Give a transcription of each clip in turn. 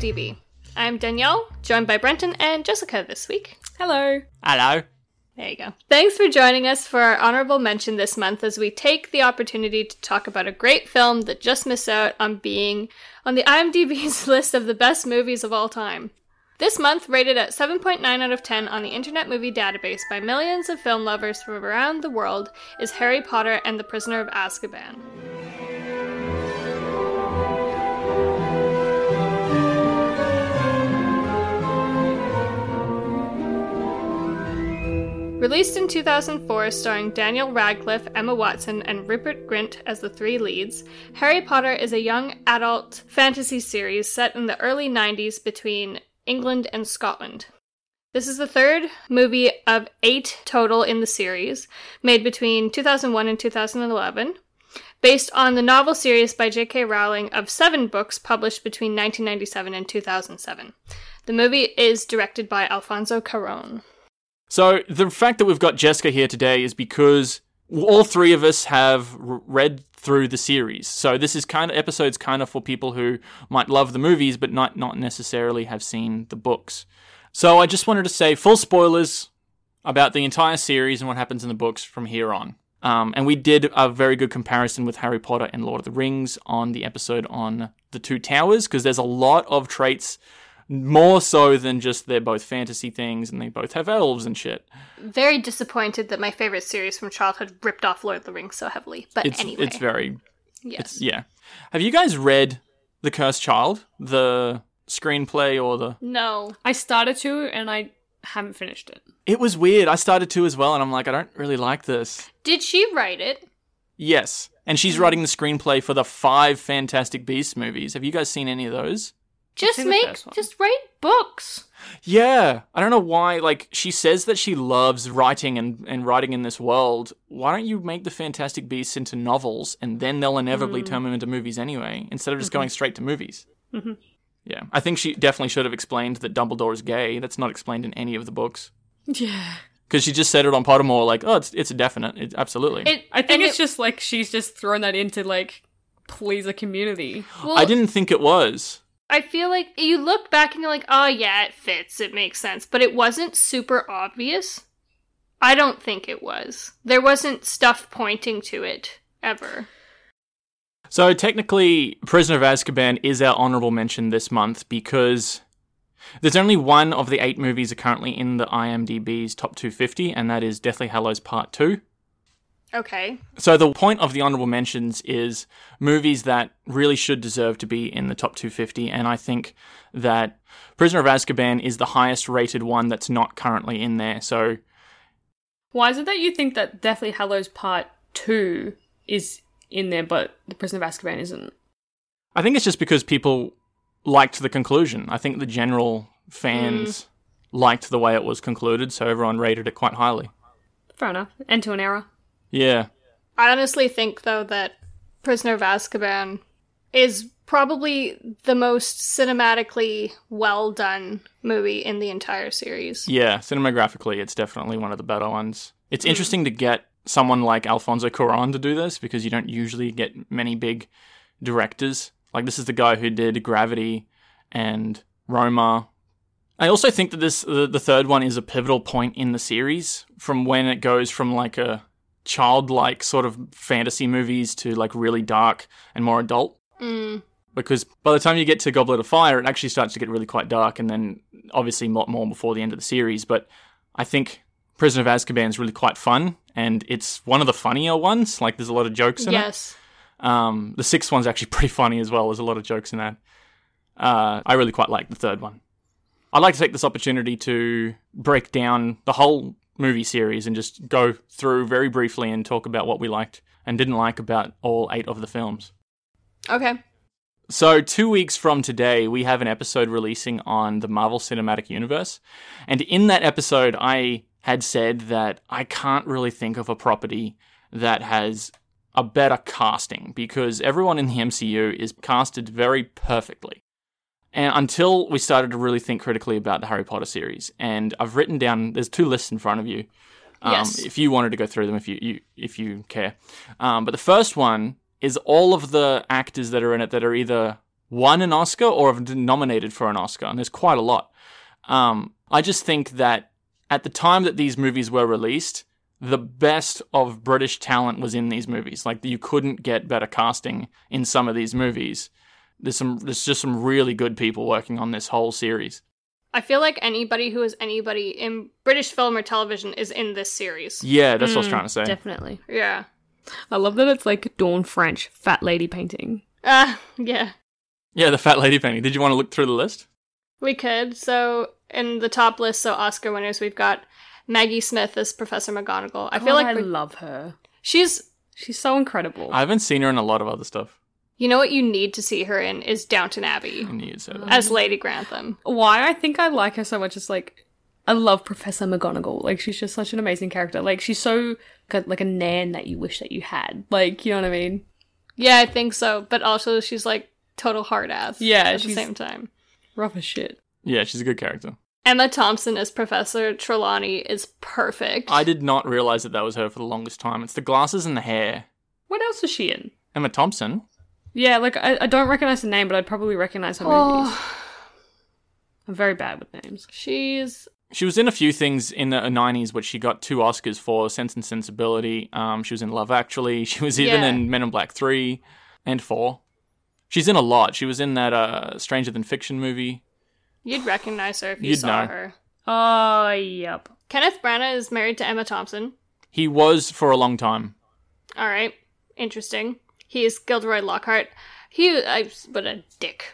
IRDB. I'm Danielle, joined by Brenton and Jessica this week. Hello. Hello. There you go. Thanks for joining us for our honorable mention this month as we take the opportunity to talk about a great film that just missed out on being on the IMDb's list of the best movies of all time. This month, rated at 7.9 out of 10 on the Internet Movie Database by millions of film lovers from around the world, is Harry Potter and the Prisoner of Azkaban. Released in 2004, starring Daniel Radcliffe, Emma Watson, and Rupert Grint as the three leads, Harry Potter is a young adult fantasy series set in the early 90s between England and Scotland. This is the third movie of eight total in the series, made between 2001 and 2011, based on the novel series by J.K. Rowling of seven books published between 1997 and 2007. The movie is directed by Alfonso Cuarón. So the fact that we've got Jessica here today is because all three of us have read through the series. So this is kind of episodes kind of for people who might love the movies but not not necessarily have seen the books. So I just wanted to say full spoilers about the entire series and what happens in the books from here on. Um, and we did a very good comparison with Harry Potter and Lord of the Rings on the episode on the Two Towers because there's a lot of traits more so than just they're both fantasy things and they both have elves and shit. Very disappointed that my favorite series from childhood ripped off Lord of the Rings so heavily. But It's anyway, it's very yes. it's yeah. Have you guys read The Cursed Child, the screenplay or the no. I started to and I haven't finished it. It was weird. I started to as well and I'm like I don't really like this. Did she write it? Yes. And she's Hmm. writing the screenplay for the five Fantastic Beasts movies. Have you guys seen any of those? Just make, just write books. Yeah, I don't know why. Like, she says that she loves writing and, and writing in this world. Why don't you make the Fantastic Beasts into novels and then they'll inevitably turn them into movies anyway, instead of just going straight to movies? Mhm. Yeah, I think she definitely should have explained that Dumbledore is gay. That's not explained in any of the books. Yeah. Because she just said it on Pottermore, like, oh, it's it's a definite. It, absolutely. It, I think it's it- just like she's just thrown that in to like please the community. Well, I didn't think it was. I feel like you look back and you're like, oh yeah, it fits, it makes sense, but it wasn't super obvious. I don't think it was. There wasn't stuff pointing to it ever. So technically, Prisoner of Azkaban is our honorable mention this month because there's only one of the eight movies are currently in the IMDb's top 250, and that is Deathly Hallows Part 2. Okay. So the point of the honorable mentions is movies that really should deserve to be in the top 250, and I think that Prisoner of Azkaban is the highest rated one that's not currently in there. So Why is it that you think that Deathly Hallows Part 2 is in there but The Prisoner of Azkaban isn't? I think it's just because people liked the conclusion. I think the general fans mm. liked the way it was concluded, so everyone rated it quite highly. Fair enough. End to an era. Yeah. I honestly think though that Prisoner of Azkaban is probably the most cinematically well done movie in the entire series. Yeah, cinematographically, it's definitely one of the better ones. It's interesting to get someone like Alfonso Cuarón to do this because you don't usually get many big directors. Like this is the guy who did Gravity and Roma. I also think that this the, the third one is a pivotal point in the series from when it goes from like a childlike sort of fantasy movies to like really dark and more adult Mm. because by the time you get to Goblet of Fire, it actually starts to get really quite dark, and then obviously a lot more before the end of the series. But I think Prisoner of Azkaban is really quite fun, and it's one of the funnier ones. Like there's a lot of jokes in Yes. it. Um, the sixth one's actually pretty funny as well. There's a lot of jokes in that. Uh, I really quite like the third one. I'd like to take this opportunity to break down the whole movie series and just go through very briefly and talk about what we liked and didn't like about all eight of the films. Okay. So, two weeks from today, we have an episode releasing on the Marvel Cinematic Universe. And in that episode, I had said that I can't really think of a property that has a better casting because everyone in the MCU is casted very perfectly. And until we started to really think critically about the Harry Potter series, and I've written down there's two lists in front of you. Um, Yes. If you wanted to go through them, if you, you if you care, um, but the first one is all of the actors that are in it that are either won an Oscar or have been nominated for an Oscar, and there's quite a lot. Um, I just think that at the time that these movies were released, the best of British talent was in these movies. Like you couldn't get better casting in some of these movies. There's some there's just some really good people working on this whole series. I feel like anybody who is anybody in British film or television is in this series. Yeah, that's what I was trying to say. Definitely. Yeah. I love that it's like Dawn French fat lady painting. Uh, yeah. Yeah, the fat lady painting. Did you want to look through the list? We could. So in the top list, so Oscar winners, we've got Maggie Smith as Professor McGonagall. I feel God, like I we- love her. she's. She's so incredible. I haven't seen her in a lot of other stuff. You know what you need to see her in is Downton Abbey I knew you'd as Lady Grantham. Why I think I like her so much is like I love Professor McGonagall. Like she's just such an amazing character. Like she's so good, like a nan that you wish that you had. Like you know what I mean? Yeah, I think so. But also, she's like total hard ass. Yeah, at the same time. Rough as shit. Yeah, she's a good character. Emma Thompson as Professor Trelawney is perfect. I did not realize that that was her for the longest time. It's the glasses and the hair. What else was she in? Emma Thompson. Yeah, like I, I don't recognize the name, but I'd probably recognize her movies. oh, I'm very bad with names. she's She was in a few things in the 90s, which she got two Oscars for Sense and Sensibility. Um, she was in Love Actually. She was even Yeah. in Men in Black 3 and 4. She's in a lot. She was in that uh, Stranger Than Fiction movie. you'd recognize her if you You'd saw know. her. Oh, yep. Kenneth Branagh is married to Emma Thompson. He was for a long time. All right, interesting. He is Gilderoy Lockhart. He, I, but a dick.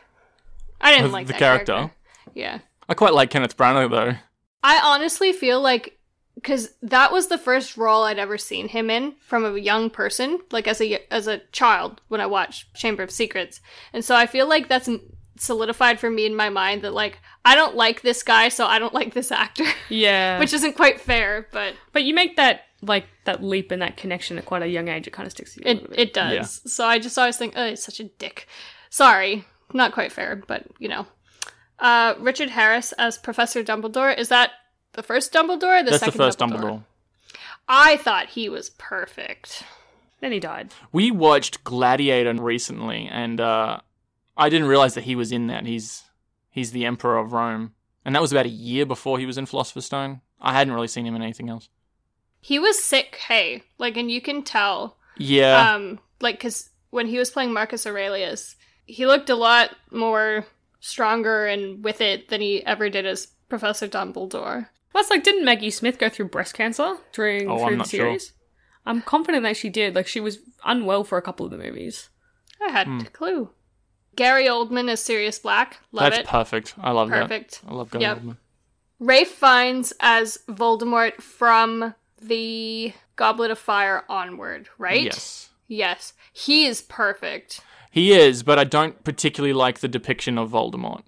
I didn't Of like the that character? Yeah, I quite like Kenneth Branagh, though. I honestly feel like because that was the first role I'd ever seen him in from a young person, like as a as a child when I watched Chamber of Secrets, and so I feel like that's solidified for me in my mind that like I don't like this guy, so I don't like this actor, Yeah. which isn't quite fair, but but you make that like that leap and that connection at quite a young age. It kind of sticks to you. a it little bit. it does. So I just always think, oh, he's such a dick. Sorry, not quite fair, but you know. Uh, Richard Harris as Professor Dumbledore is that the first Dumbledore? Or the That's the second first Dumbledore? Dumbledore. I thought he was perfect. Then he died. We watched Gladiator recently, and uh, I didn't realize that he was in that. He's he's the Emperor of Rome, and that was about a year before he was in Philosopher's Stone. I hadn't really seen him in anything else. He was sick, hey, like, and you can tell, Yeah, um, like, because when he was playing Marcus Aurelius, he looked a lot more stronger and with it than he ever did as Professor Dumbledore. Plus, like, didn't Maggie Smith go through breast cancer during Oh, through I'm the not sure. series? I'm confident that she did. Like, she was unwell for a couple of the movies. I had a clue. Gary Oldman as Sirius Black, love that's it, perfect. I love perfect. that. I love Gary Yep. Oldman. Ralph Fiennes as Voldemort from the Goblet of Fire onward, right? Yes, Yes. He is perfect. he is, but I don't particularly like the depiction of Voldemort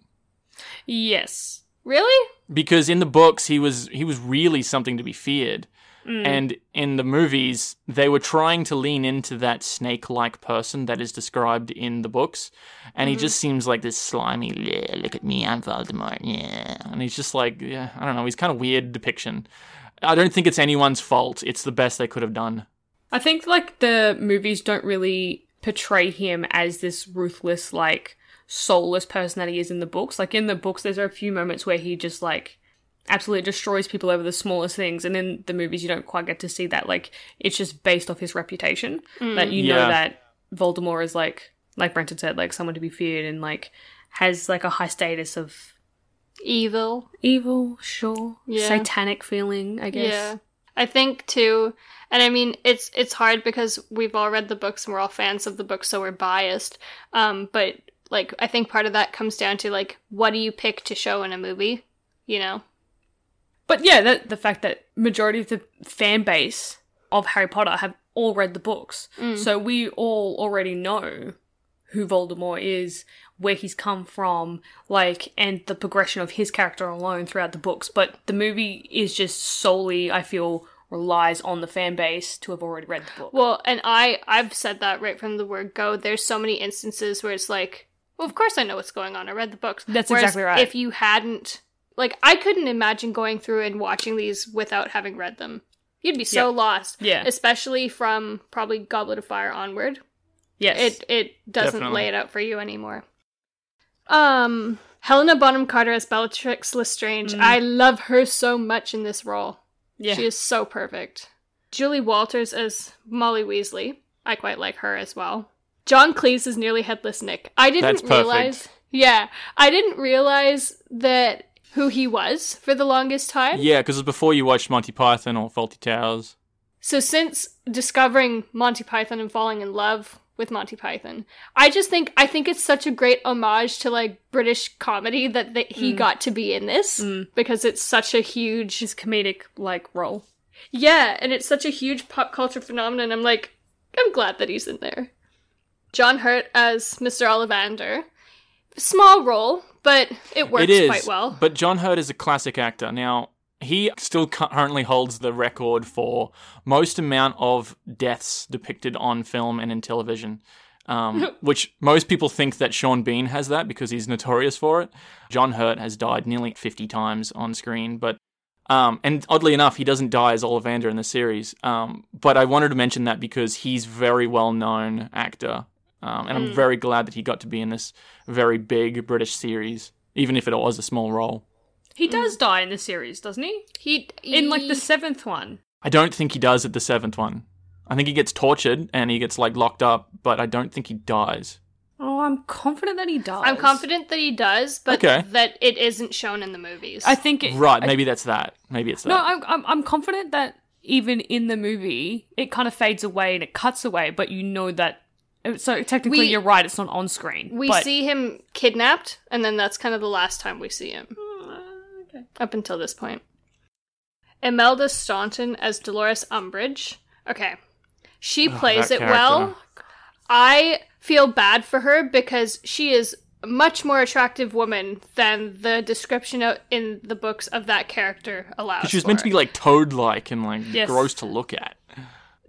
Yes. Really? because in the books he was he was really something to be feared. Mm. And in the movies, they were trying to lean into that snake like person that is described in the books. And he Mm-hmm. just seems like this slimy, "Yeah, look at me, I'm Voldemort, yeah. And he's just like, yeah, I don't know, he's kind of weird depiction. I don't think it's anyone's fault. It's the best they could have done. I think, like, the movies don't really portray him as this ruthless, like, soulless person that he is in the books. Like, in the books, there's a few moments where he just, like, absolutely destroys people over the smallest things. And in the movies, you don't quite get to see that. Like, it's just based off his reputation. Mm. That you Yeah. know that Voldemort is, like, like Brenton said, like, someone to be feared and, like, has, like, a high status of Evil. evil, sure. Yeah. Satanic feeling, I guess. Yeah. I think too and I mean it's it's hard because we've all read the books and we're all fans of the books so we're biased. Um but like I think part of that comes down to like what do you pick to show in a movie, you know? But yeah, the, the fact that majority of the fan base of Harry Potter have all read the books, so we all already know who Voldemort is, where he's come from, like, and the progression of his character alone throughout the books. But the movie is just solely, I feel, relies on the fan base to have already read the book. Well, and I I've said that right from the word go. There's so many instances where it's like, well, of course I know what's going on. I read the books. That's Whereas exactly right. If you hadn't, like, I couldn't imagine going through and watching these without having read them. You'd be so Yeah. lost. Yeah. Especially from probably Goblet of Fire onward. yes. It it doesn't Definitely. lay it out for you anymore. Um, Helena Bonham Carter as Bellatrix Lestrange. I love her so much in this role. Yeah. She is so perfect. Julie Walters as Molly Weasley. I quite like her as well. John Cleese is nearly headless Nick. I didn't That's realize. Yeah, I didn't realize that who he was for the longest time. Yeah, because it was before you watched Monty Python or Fawlty Towers. So since discovering Monty Python and falling in love with Monty Python, I just think I think it's such a great homage to like British comedy that, that he mm. got to be in this mm. because it's such a huge His comedic like role. yeah, and it's such a huge pop culture phenomenon. I'm like, I'm glad that he's in there. John Hurt as Mr. Ollivander, small role, but it works it is quite well. But John Hurt is a classic actor. Now he still currently holds the record for most amount of deaths depicted on film and in television. Um, which most people think that Sean Bean has that because he's notorious for it. John Hurt has died nearly 50 times on screen, but um, and oddly enough, he doesn't die as Ollivander in the series. Um, but I wanted to mention that because he's very well known actor, um, and I'm very glad that he got to be in this very big British series, even if it was a small role. He mm. does die in the series, doesn't he? he In like the seventh one. I don't think he does at the seventh one. I think he gets tortured and he gets like locked up, but I don't think he dies. Oh, I'm confident that he does. I'm confident that he does, but Okay. that it isn't shown in the movies. I think it, Right? Maybe that's that. Maybe it's that. No, I'm, I'm I'm confident that even in the movie, it kind of fades away and it cuts away, but you know that. Uh, so technically, We- you're right. It's not on screen. we but see him kidnapped, and then that's kind of the last time we see him. Okay. Up until this point. Imelda Staunton as Dolores Umbridge. Okay. She plays it character. well. I feel bad for her because she is a much more attractive woman than the description o- in the books of that character allows. she was meant to be like toad-like and like Yes. gross to look at.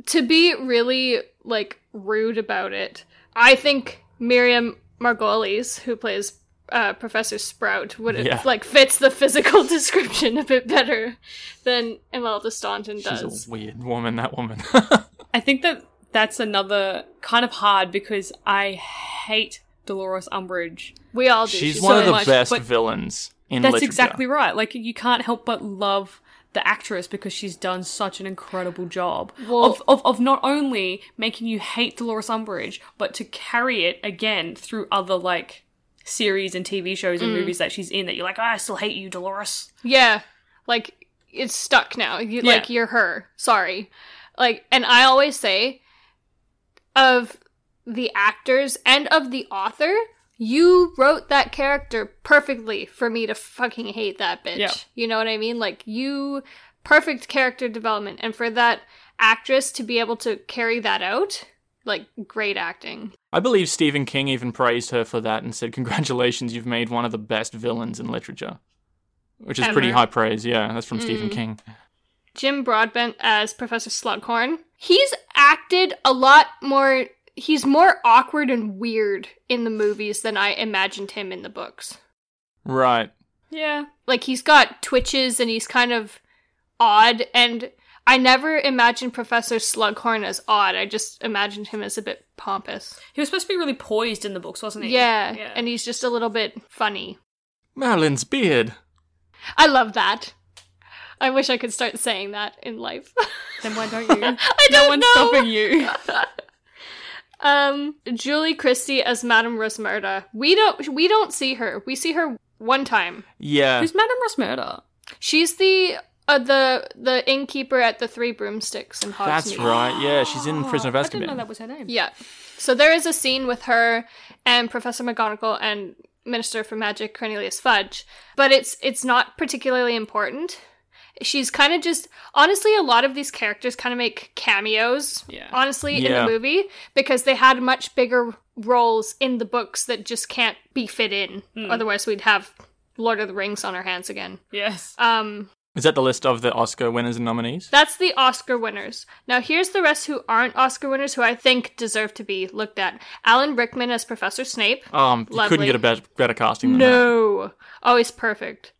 to be really like rude about it, I think Miriam Margolyes, who plays uh, Professor Sprout, would Yeah. like fits the physical description a bit better than Imelda Staunton She's does. a weird woman. That woman. I think that that's another kind of hard because I hate Dolores Umbridge. We all do. She's She's one so of the much, best but villains in That's literature. exactly right. Like you can't help but love the actress because she's done such an incredible job Well- of, of of not only making you hate Dolores Umbridge, but to carry it again through other like series and TV shows Mm. and movies that she's in that you're like, oh, I still hate you, Dolores. yeah, like it's stuck now. You, Yeah. Like you're her. Sorry. Like, and I always say, of the actors and of the author, you wrote that character perfectly for me to fucking hate that bitch. Yeah. You know what I mean? Like you perfect character development and for that actress to be able to carry that out, like great acting. I believe Stephen King even praised her for that and said, "Congratulations, you've made one of the best villains in literature," which is pretty high praise. Yeah, that's from Stephen Mm. King. Jim Broadbent as Professor Slughorn. He's acted a lot more he's more awkward and weird in the movies than I imagined him in the books. Right. Yeah. Like he's got twitches and he's kind of odd and I never imagined Professor Slughorn as odd. I just imagined him as a bit pompous. He was supposed to be really poised in the books, wasn't he? Yeah, and he's just a little bit funny. Merlin's beard. I love that. I wish I could start saying that in life. then why don't you? I don't No one's know. stopping you. Um, Julie Christie as Madame Rosmerta. We don't we don't see her. We see her one time. Yeah. Who's Madame Rosmerta? She's the uh, the the innkeeper at the Three Broomsticks in Hogsmeade. That's right. Yeah, she's in Prisoner of Azkaban. I didn't know Azkaban. that was her name. Yeah. So there is a scene with her and Professor McGonagall and Minister for Magic Cornelius Fudge, but it's it's not particularly important. She's kind of just honestly a lot of these characters kind of make cameos. Yeah. Honestly, in the movie because they had much bigger roles in the books that just can't be fit in. Otherwise, we'd have Lord of the Rings on our hands again. Yes. Um, Is that the list of the Oscar winners and nominees? that's the Oscar winners. Now, here's the rest who aren't Oscar winners who I think deserve to be looked at. Alan Rickman as Professor Snape. Um, you couldn't get a better, better casting than that. No. Always perfect.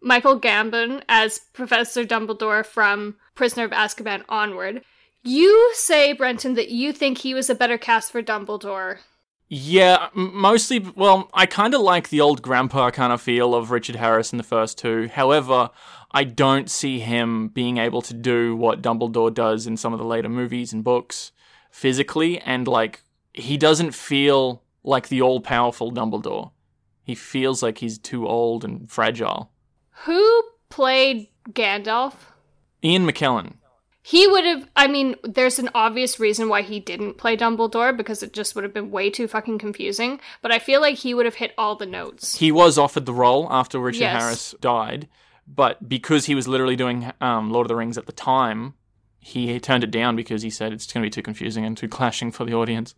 Michael Gambon as Professor Dumbledore from Prisoner of Azkaban onward. You say, Brenton, that you think he was a better cast for Dumbledore Yeah, mostly. Well, I kind of like the old grandpa kind of feel of Richard Harris in the first two. However, I don't see him being able to do what Dumbledore does in some of the later movies and books physically, and like he doesn't feel like the all powerful Dumbledore. He feels like he's too old and fragile. Who played Gandalf? Ian McKellen. He would have. I mean, there's an obvious reason why he didn't play Dumbledore because it just would have been way too fucking confusing. But I feel like he would have hit all the notes. He was offered the role after Richard Yes. Harris died, but because he was literally doing um, Lord of the Rings at the time, he turned it down because he said it's going to be too confusing and too clashing for the audience.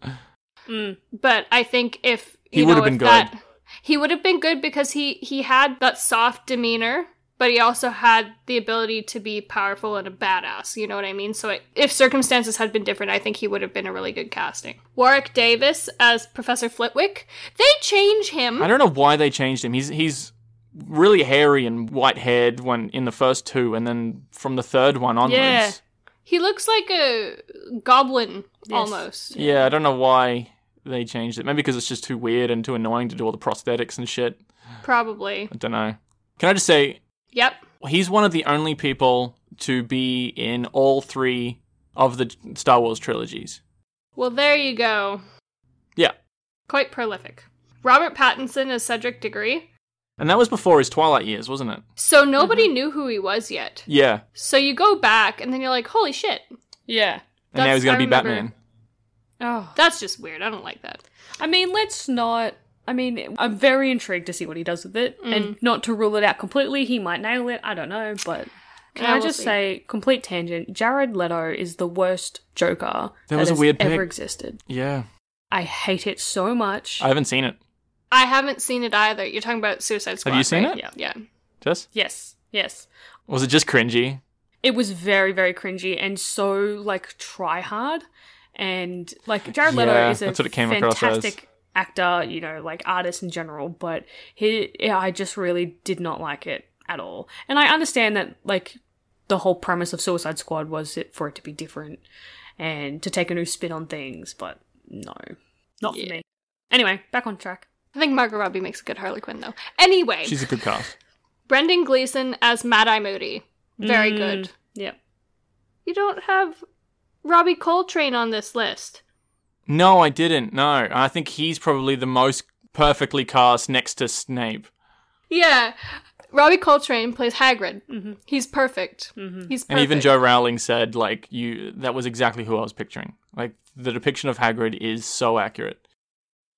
But I think if He would have been good. that- he would have been good because he he had that soft demeanor, but he also had the ability to be powerful and a badass. You know what I mean? So it, if circumstances had been different, I think he would have been a really good casting. Warwick Davis as Professor Flitwick. They change him. I don't know why they changed him. He's he's really hairy and white haired when in the first two, and then from the third one onwards. Yeah. He looks like a goblin Yes. almost. Yeah, I don't know why they changed it. Maybe because it's just too weird and too annoying to do all the prosthetics and shit. Probably. I don't know. Can I just say Yep. he's one of the only people to be in all three of the Star Wars trilogies. Well, there you go. Yeah. Quite prolific. Robert Pattinson as Cedric Diggory. And that was before his Twilight years, wasn't it? So nobody knew who he was yet. Yeah. So you go back and then you're like, holy shit, Yeah. And now he's going to be remember- Batman. Oh. that's just weird. I don't like that. I mean, let's not. I mean, I'm very intrigued to see what he does with it, Mm. and not to rule it out completely. He might nail it. I don't know, but can Yeah, I we'll just say, complete tangent. Jared Leto is the worst Joker That was a has weird ever pick. existed. Yeah. I hate it so much. I haven't seen it. I haven't seen it either. You're talking about Suicide Squad. Have you seen right? it? Yeah. Yeah. Just? yes, yes. Was it just cringy? It was very, very cringy and so like try hard. And like Jared Leto Yeah, is a that's what it came across as. fantastic actor, you know, like artist in general, but he, yeah, I just really did not like it at all. And I understand that like the whole premise of Suicide Squad was it for it to be different and to take a new spin on things, but no, not for me. Anyway, back on track. I think Margot Robbie makes a good Harley Quinn, though. Anyway, She's a good cast. Brendan Gleeson as Mad Eye Moody. Very Mm. good. Yep. You don't have Robbie Coltrane on this list. No, I didn't. No. I think he's probably the most perfectly cast next to Snape. Yeah. Robbie Coltrane plays Hagrid. He's perfect. He's perfect. And even Jo Rowling said, like, you that was exactly who I was picturing. Like, the depiction of Hagrid is so accurate.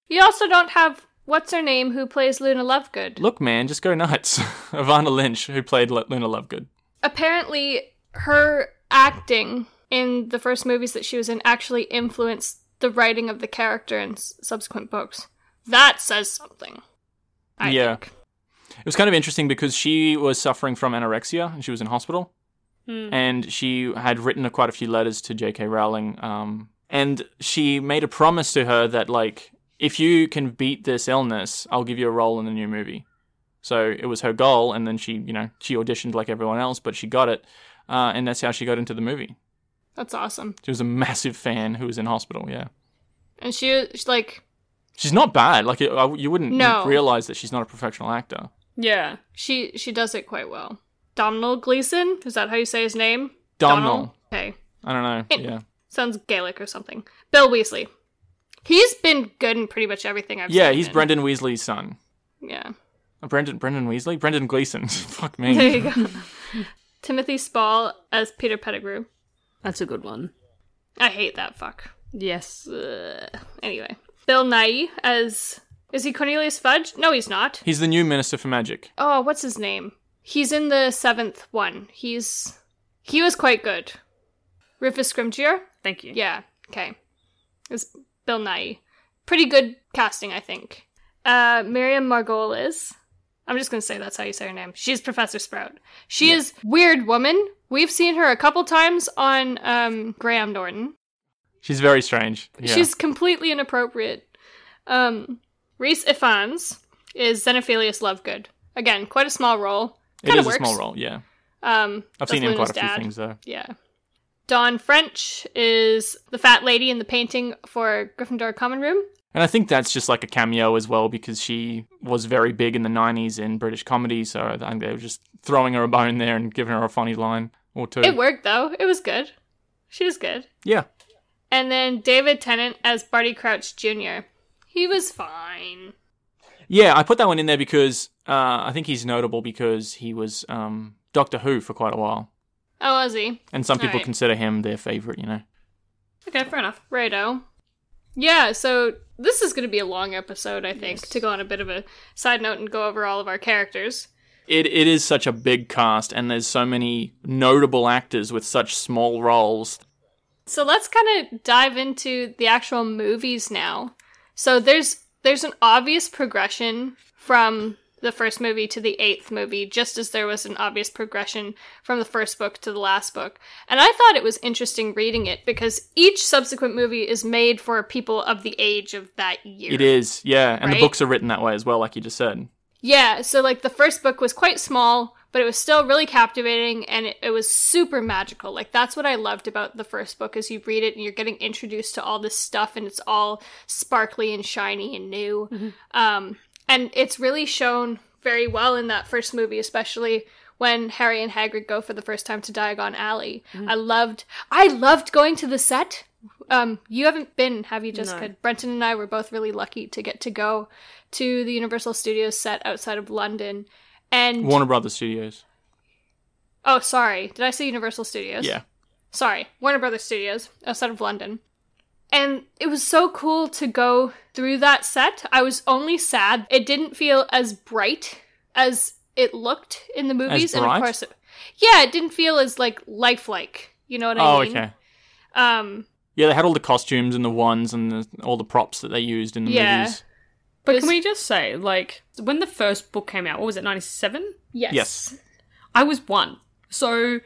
You also don't have what's her name who plays Luna Lovegood. Look, man, just go nuts. Evanna Lynch, who played L- Luna Lovegood. Apparently, her acting in the first movies that she was in actually influenced the writing of the character in s- subsequent books. That says something. I Yeah. think. It was kind of interesting because she was suffering from anorexia and she was in hospital. Hmm. And she had written quite a few letters to J.K. Rowling. Um, and she made a promise to her that, like, if you can beat this illness, I'll give you a role in the new movie. So it was her goal, and then she, you know, she auditioned like everyone else, but she got it, uh, and that's how she got into the movie. That's awesome. She was a massive fan who was in hospital. Yeah, And she, she's like, she's not bad. Like it, I, you wouldn't No. realize that she's not a professional actor. Yeah. she she does it quite well. Donald Gleeson, is that how you say his name? Donald. Okay. I don't know. It- yeah, Sounds Gaelic or something. Bill Weasley. He's been good in pretty much everything I've yeah, seen. Yeah, he's in. Brendan Weasley's son. Yeah. Uh, Brendan Brendan Weasley, Brendan Gleeson. Fuck me. There you go. Timothy Spall as Peter Pettigrew. That's a good one. I hate that fuck. Yes. Ugh. Anyway. Bill Nighy as. Is he Cornelius Fudge? No, he's not. He's the new minister for magic. Oh, what's his name? He's in the seventh one. He's. He was quite good. Rufus Scrimgeour? Thank you. Yeah, okay. It's Bill Nighy. Pretty good casting, I think. Uh, Miriam Margolyes. I'm just gonna say that's how you say her name. She's Professor Sprout. She is weird woman. We've seen her a couple times on um, Graham Norton. She's very strange. Yeah. She's completely inappropriate. Um, Rhys Ifans is Xenophilius Lovegood. Again, quite a small role. Kinda a works. small role. Yeah, Um, I've seen him quite a few dad. things though. Yeah. Dawn French is the fat lady in the painting for Gryffindor Common Room. And I think that's just like a cameo as well because she was very big in the 90s in British comedy. So I think they were just throwing her a bone there and giving her a funny line or two. It worked though. It was good. She was good. yeah. And then David Tennant as Barty Crouch Jr. He was fine. Yeah, I put that one in there because uh, I think he's notable because he was um, Doctor Who for quite a while. Oh, is he? And some people Right. consider him their favorite, you know. Okay, fair enough. Righto. Yeah, so this is going to be a long episode, I think, Yes. to go on a bit of a side note and go over all of our characters. It it is such a big cast and there's so many notable actors with such small roles. So let's kind of dive into the actual movies now. So there's there's an obvious progression from the first movie to the eighth movie, just as there was an obvious progression from the first book to the last book. And I thought it was interesting reading it because each subsequent movie is made for people of the age of that year. It is, yeah, and Right? the books are written that way as well, like you just said. Yeah, so like the first book was quite small, but it was still really captivating and it, it was super magical. Like that's what I loved about the first book is you read it and you're getting introduced to all this stuff and it's all sparkly and shiny and new. Um and it's really shown very well in that first movie, especially when Harry and Hagrid go for the first time to Diagon Alley. I loved I loved going to the set. Um, you haven't been, have you, Jessica? No. Brenton and I were both really lucky to get to go to the Universal Studios set outside of London. And Warner Brothers Studios. oh, sorry, did I say Universal Studios? Yeah. sorry, Warner Brothers Studios outside of London. And it was so cool to go through that set. I was only sad it didn't feel as bright as it looked in the movies. and of course, it, yeah, it didn't feel as like lifelike. You know what I Oh, mean? Oh, okay. Um, Yeah, they had all the costumes and the wands and the, all the props that they used in the Yeah. movies. But There's- can we just say, like, when the first book came out, what was it, 97? yes. Yes. I was one. So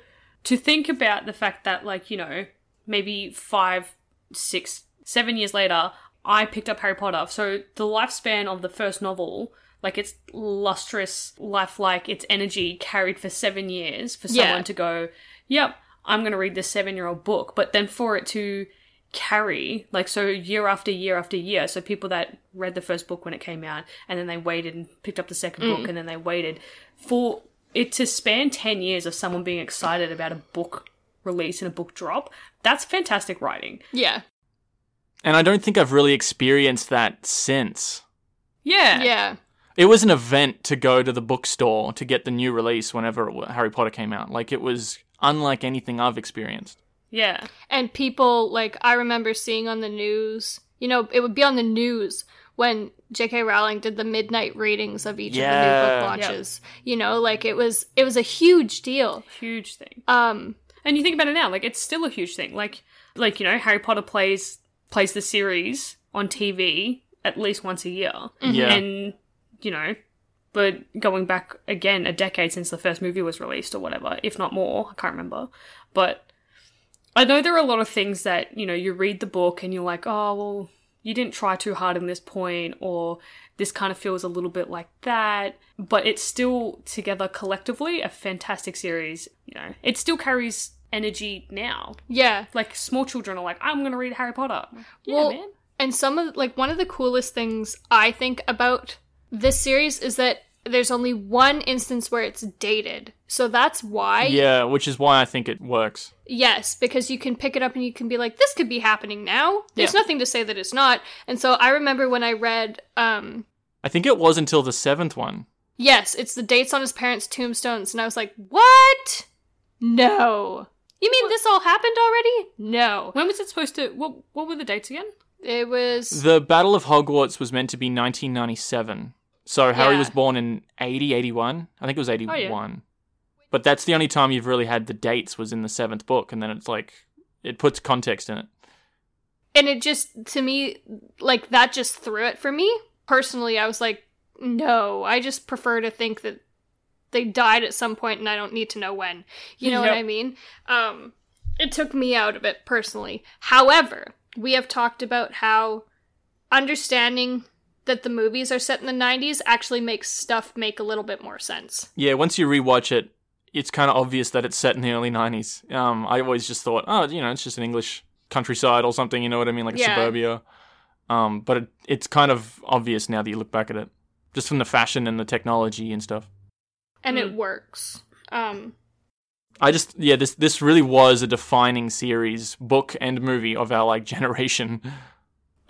to think about the fact that, like, you know, maybe five, six, seven years later, I picked up Harry Potter. So the lifespan of the first novel, like its lustrous, lifelike, its energy carried for seven years for Yeah. someone to go, yep, I'm going to read this seven year old book. But then for it to carry, like, so year after year after year. So people that read the first book when it came out and then they waited and picked up the second Mm. book and then they waited for it to span 10 years of someone being excited about a book release and a book drop. That's fantastic writing. Yeah. And I don't think I've really experienced that since. Yeah. Yeah. It was an event to go to the bookstore to get the new release whenever Harry Potter came out. Like, it was unlike anything I've experienced. Yeah. And people, like, I remember seeing on the news, you know, it would be on the news when J.K. Rowling did the midnight readings of each of the new Yeah. book launches. You know, like it was it was a huge deal. Huge thing. Um And you think about it now, like it's still a huge thing. Like like, you know, Harry Potter plays plays the series on TV at least once a year. Mm-hmm. Yeah. And you know, but going back again a decade since the first movie was released or whatever, if not more, I can't remember. But I know there are a lot of things that, you know, you read the book and you're like, oh, well, you didn't try too hard in this point, or this kind of feels a little bit like that. But it's still together collectively a fantastic series. You know, it still carries energy now. yeah. Like small children are like, I'm gonna read Harry Potter. Yeah, Well, man. And some of like one of the coolest things I think about this series is that there's only one instance where it's dated. So that's why Yeah, which is why I think it works. Yes, because you can pick it up and you can be like, this could be happening now. There's Yeah. nothing to say that it's not. And so I remember when I read, um, I think it was until the seventh one. yes, it's the dates on his parents' tombstones. And I was like, what? No. You mean this all happened already? No. When was it supposed to? What What were the dates again? It was. The Battle of Hogwarts was meant to be 1997. So Harry Yeah. was born in 80, 81. I think it was 81. yeah. But that's the only time you've really had the dates was in the seventh book, and then it's like it puts context in it. and it just, to me, like, that just threw it for me. Personally, I was like, no, I just prefer to think that they died at some point and I don't need to know when. You know what I mean? Um, it took me out of it personally. However, we have talked about how understanding that the movies are set in the 90s actually makes stuff make a little bit more sense. Yeah, once you rewatch it, it's kind of obvious that it's set in the early 90s. Um, I always just thought, oh, you know, it's just an English countryside or something, you know what I mean? Like Yeah. suburbia. Um, but it, it's kind of obvious now that you look back at it, just from the fashion and the technology and stuff. And it Mm. works. Um, I just yeah, this this really was a defining series, book and movie of our like generation.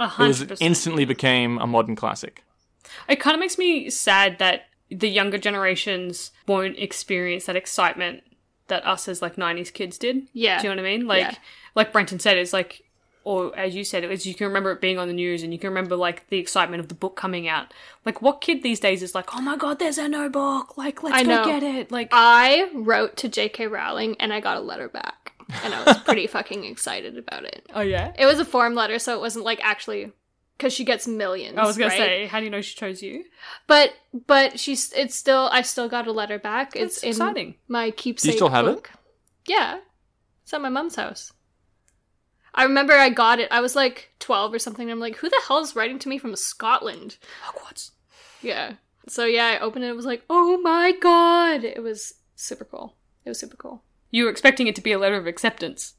A It was hundred percent. instantly became a modern classic. It kind of makes me sad that the younger generations won't experience that excitement that us as like '90s kids did. yeah, Do you know what I mean? Like, Yeah. like Brenton said, it's like, or as you said, it was you can remember it being on the news and you can remember like the excitement of the book coming out. Like, what kid these days is like, oh my god, there's a no book. Like, let's I go know. get it. Like, I wrote to J.K. Rowling and I got a letter back, and I was pretty fucking excited about it. oh yeah. It was a form letter, so it wasn't like actually because she gets millions. I was gonna right? say, how do you know she chose you? but but she's it's still I still got a letter back. It's That's in exciting. my keepsake. Do you still have it? Yeah, it's at my mom's house. I remember I got it. I was like twelve or something. I'm like, who the hell is writing to me from Scotland? Hogwarts. Yeah. So yeah, I opened it. It was like, oh my god! It was super cool. It was super cool. You were expecting it to be a letter of acceptance.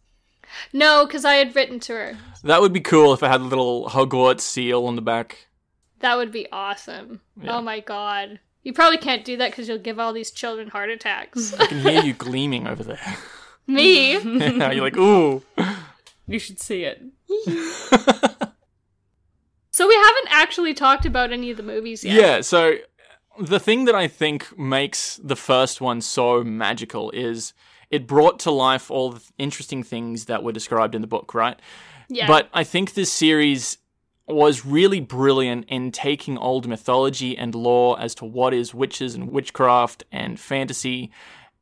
No, because I had written to her. That would be cool if it had a little Hogwarts seal on the back. That would be awesome. Yeah. Oh my god. You probably can't do that because you'll give all these children heart attacks. I can hear you gleaming over there. Me? Now you're like, ooh. You should see it. So we haven't actually talked about any of the movies yet. Yeah, so the thing that I think makes the first one so magical is it brought to life all the interesting things that were described in the book, right? Yeah. But I think this series was really brilliant in taking old mythology and lore as to what is witches and witchcraft and fantasy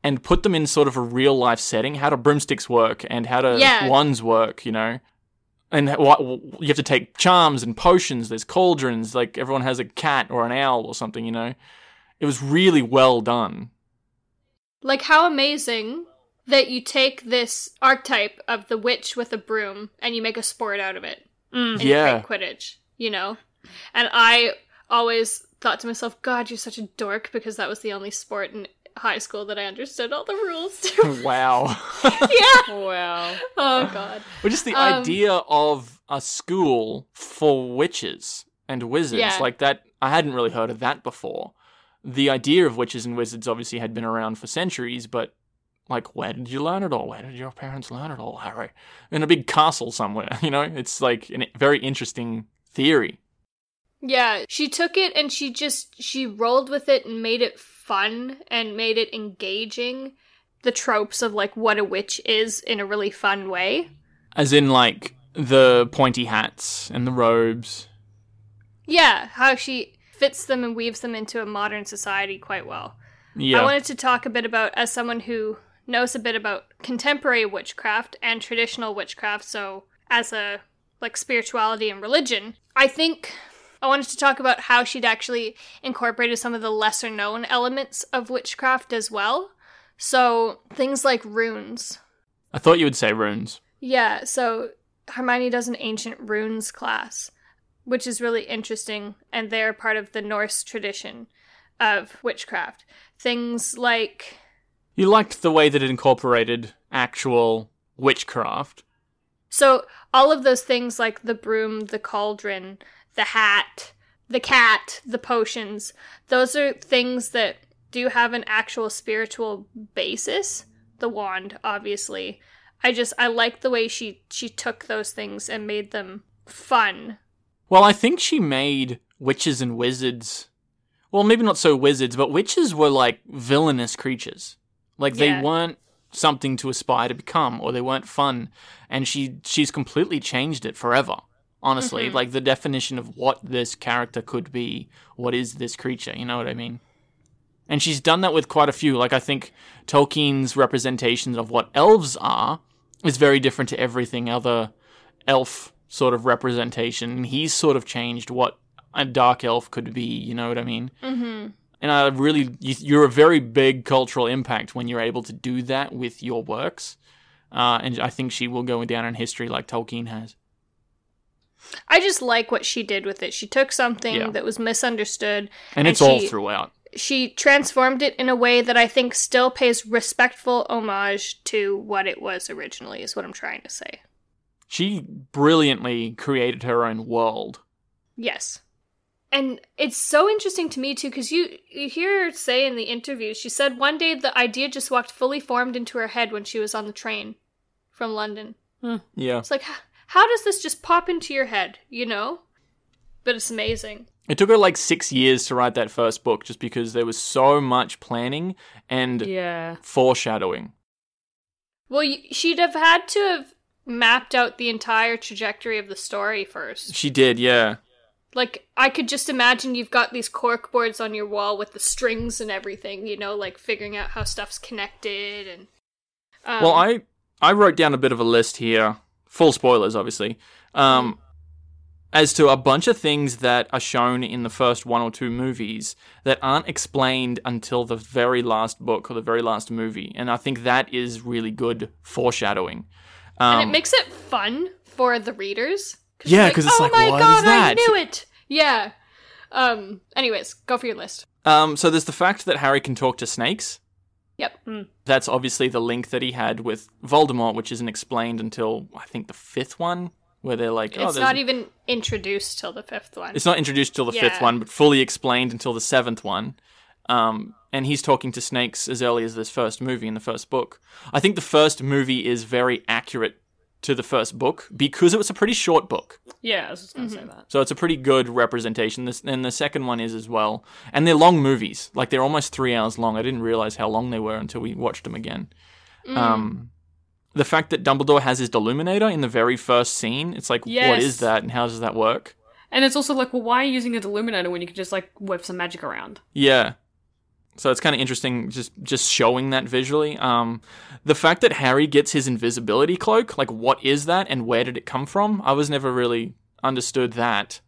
and put them in sort of a real life setting. How do broomsticks work and how do Yeah. wands work, you know? And what you have to take charms and potions. There's cauldrons. Like everyone has a cat or an owl or something. You know, it was really well done. like how amazing that you take this archetype of the witch with a broom and you make a sport out of it. Mm. and Yeah. you Quidditch, you know? And I always thought to myself, God, you're such a dork because that was the only sport in high school that I understood all the rules to. wow. yeah. Wow. Oh God. But just the Um, idea of a school for witches and wizards, Yeah. like that, I hadn't really heard of that before. The idea of witches and wizards obviously had been around for centuries, but like, where did you learn it all? Where did your parents learn it all, Harry? In a big castle somewhere, you know? It's like a very interesting theory. Yeah, she took it and she just she rolled with it and made it fun and made it engaging. The tropes of like what a witch is in a really fun way. As in, like, the pointy hats and the robes. Yeah, how she fits them and weaves them into a modern society quite well. Yeah. I wanted to talk a bit about as someone who knows a bit about contemporary witchcraft and traditional witchcraft, so as a like spirituality and religion. I think I wanted to talk about how she'd actually incorporated some of the lesser known elements of witchcraft as well. So things like runes. I thought you would say runes. Yeah, so Hermione does an ancient runes class, which is really interesting, and they're part of the Norse tradition of witchcraft. Things like You liked the way that it incorporated actual witchcraft. So all of those things like the broom, the cauldron, the hat, the cat, the potions, those are things that do have an actual spiritual basis. The wand, obviously. I just I like the way she she took those things and made them fun. Well, I think she made witches and wizards. Well, maybe not so wizards, but witches were like villainous creatures. Like they Yeah. weren't something to aspire to become, or they weren't fun. And she she's completely changed it forever. Honestly, Mhm. like the definition of what this character could be, what is this creature? You know what I mean? And she's done that with quite a few. Like I think Tolkien's representations of what elves are is very different to everything other elf sort of representation. He's sort of changed what a dark elf could be. You know what I mean? Mm-hmm. And I really, you, you're a very big cultural impact when you're able to do that with your works. Uh, and I think she will go down in history like Tolkien has. I just like what she did with it. She took something Yeah. that was misunderstood And, And it's all throughout. she transformed it in a way that I think still pays respectful homage to what it was originally, is what I'm trying to say. She brilliantly created her own world Yes. And it's so interesting to me too, because you you hear her say in the interview, she said one day the idea just walked fully formed into her head when she was on the train from London. Hmm, yeah. It's like, how does this just pop into your head, you know? But it's amazing. It took her like six years to write that first book just because there was so much planning and Yeah. foreshadowing. Well, she'd have had to have mapped out the entire trajectory of the story first. She did, yeah. Like, I could just imagine you've got these cork boards on your wall with the strings and everything, you know, like figuring out how stuff's connected and. Um, Well, I I wrote down a bit of a list here, full spoilers, obviously, um, as to a bunch of things that are shown in the first one or two movies that aren't explained until the very last book or the very last movie, and I think that is really good foreshadowing. Um, and it makes it fun for the readers. Yeah, you're 'cause it's oh like, my what god, is that?" I knew it. Yeah. Um. Anyways, go for your list. um, so there's the fact that Harry can talk to snakes. Yep. That's obviously the link that he had with Voldemort, which isn't explained until I think the fifth one, where they're like, oh, It's there's not even introduced till the fifth one. It's not introduced till the fifth one, but fully explained until the seventh one. Um, and he's talking to snakes as early as this first movie in the first book. I think the first movie is very accurate to the first book because it was a pretty short book. Yeah, I was just gonna say that. So it's a pretty good representation. This, and the second one is as well. And they're long movies. Like they're almost three hours long. I didn't realize how long they were until we watched them again. Um, the fact that Dumbledore has his Deluminator in the very first scene, it's like, what Yes. is that and how does that work? And it's also like, well, why are you using a deluminator when you can just like whip some magic around? Yeah. So it's kind of interesting just just showing that visually. Um the fact that Harry gets his invisibility cloak, like what is that and where did it come from? I was never really understood that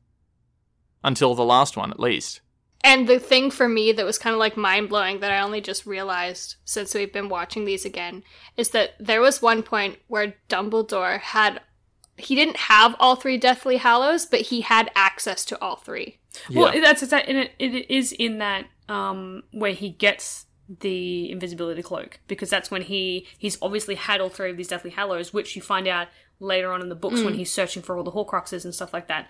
until the last one at least. And the thing for me that was kind of like mind blowing that I only just realized since we've been watching these again is that there was one point where Dumbledore had. He didn't have all three Deathly Hallows, but he had access to all three. Well, Yeah. that's exact. And it, it is in that um where he gets the invisibility cloak because that's when he he's obviously had all three of these Deathly Hallows, which you find out later on in the books Mm. when he's searching for all the Horcruxes and stuff like that.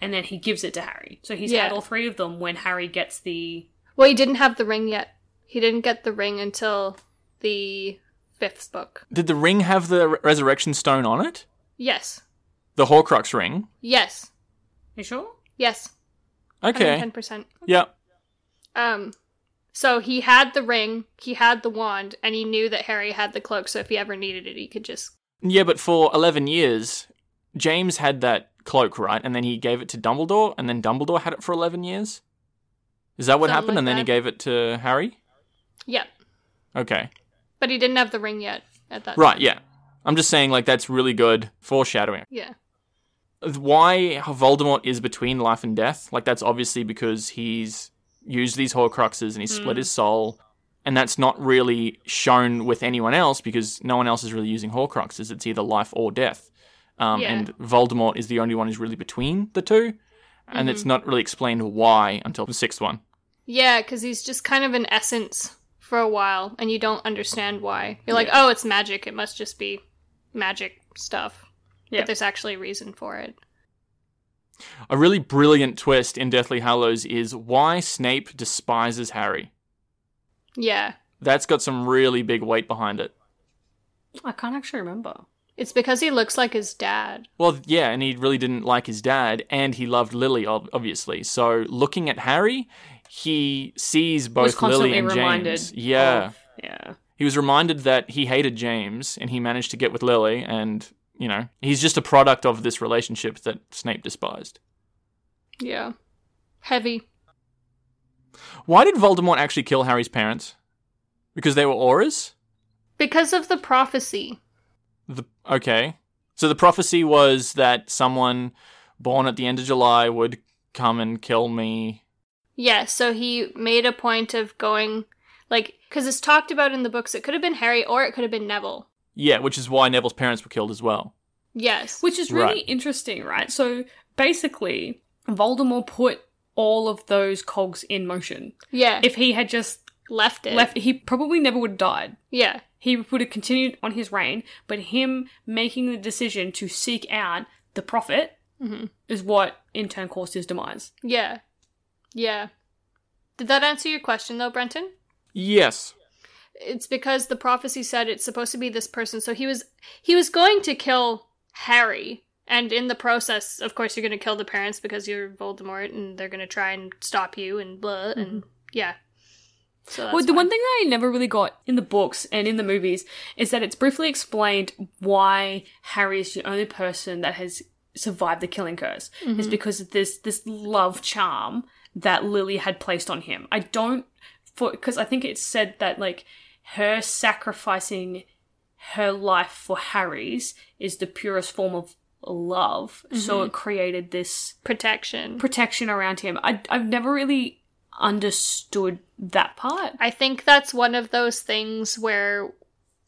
And then he gives it to Harry. So he's Yeah. had all three of them when Harry gets the Well, he didn't have the ring yet. He didn't get the ring until the fifth book. Did the ring have the re- resurrection stone on it? Yes. The Horcrux ring. Yes. You sure? Yes. Okay. 110%. Yeah. Um, so he had the ring, he had the wand, and he knew that Harry had the cloak. So if he ever needed it, he could just. Yeah, but for 11 years, James had that cloak, right? And then he gave it to Dumbledore, and then Dumbledore had it for 11 years? Is that what Something happened? like and then he gave it to Harry? Yep. Okay. But he didn't have the ring yet at that. Right, time. yeah. I'm just saying, like, that's really good foreshadowing. Yeah. Why Voldemort is between life and death, like, that's obviously because he's used these Horcruxes and he split his soul. And that's not really shown with anyone else because no one else is really using Horcruxes. It's either life or death. Um, Yeah. And Voldemort is the only one who's really between the two. And it's not really explained why until the sixth one. Yeah, because he's just kind of an essence for a while, and you don't understand why. You're like, oh, it's magic. It must just be magic stuff. Yeah. But there's actually a reason for it. A really brilliant twist in Deathly Hallows is why Snape despises Harry. Yeah. That's got some really big weight behind it. I can't actually remember. It's because he looks like his dad. Well, yeah, and he really didn't like his dad, and he loved Lily, obviously. So, looking at Harry, he sees both Lily and reminded. James. Yeah, of- yeah. he was reminded that he hated James, and he managed to get with Lily, and you know, he's just a product of this relationship that Snape despised. Yeah. Heavy. Why did Voldemort actually kill Harry's parents? Because they were Aurors. Because of the prophecy. The okay. So the prophecy was that someone born at the end of July would come and kill me. Yeah, so he made a point of going, like, because it's talked about in the books. It could have been Harry or it could have been Neville. Yeah, which is why Neville's parents were killed as well. Yes. Which is really Right. interesting, right? So basically, Voldemort put all of those cogs in motion. yeah. If he had just left it. left, he probably never would have died. Yeah. He would have continued on his reign, but him making the decision to seek out the prophet mm-hmm. is what in turn caused his demise. Yeah. Yeah. Did that answer your question though, Brenton? Yes. It's because the prophecy said it's supposed to be this person. So he was he was going to kill Harry. And in the process, of course, you're going to kill the parents because you're Voldemort, and they're going to try and stop you, and blah, and mm-hmm. yeah. So well, the why. one thing that I never really got in the books and in the movies is that it's briefly explained why Harry is the only person that has survived the killing curse. Is mm-hmm. because of this this love charm that Lily had placed on him. I don't for because I think it's said that like her sacrificing her life for Harry's is the purest form of love. So mm-hmm. it created this protection. protection around him. I I've never really understood that part. I think that's one of those things where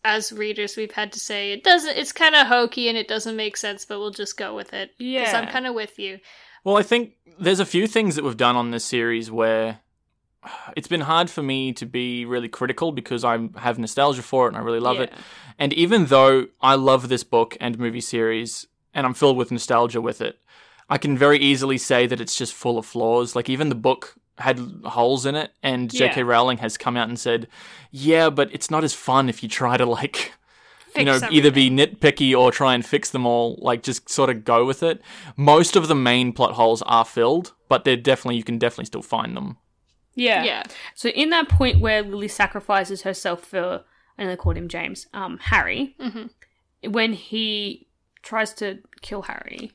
as readers we've had to say it doesn't it's kind of hokey and it doesn't make sense but we'll just go with it because i'm kind of with you Well, I think there's a few things that we've done on this series where it's been hard for me to be really critical because I have nostalgia for it and I really love it. And even though I love this book and movie series and I'm filled with nostalgia with it, I can very easily say that it's just full of flaws. Like even the book had holes in it and J.K. Rowling has come out and said, "Yeah, but it's not as fun if you try to like you know, Fix either be nitpicky or try and fix them all, like just sort of go with it. Most of the main plot holes are filled, but they're definitely you can definitely still find them. Yeah. yeah. So in that point where Lily sacrifices herself for, I know they called him James, um, Harry, when he tries to kill Harry,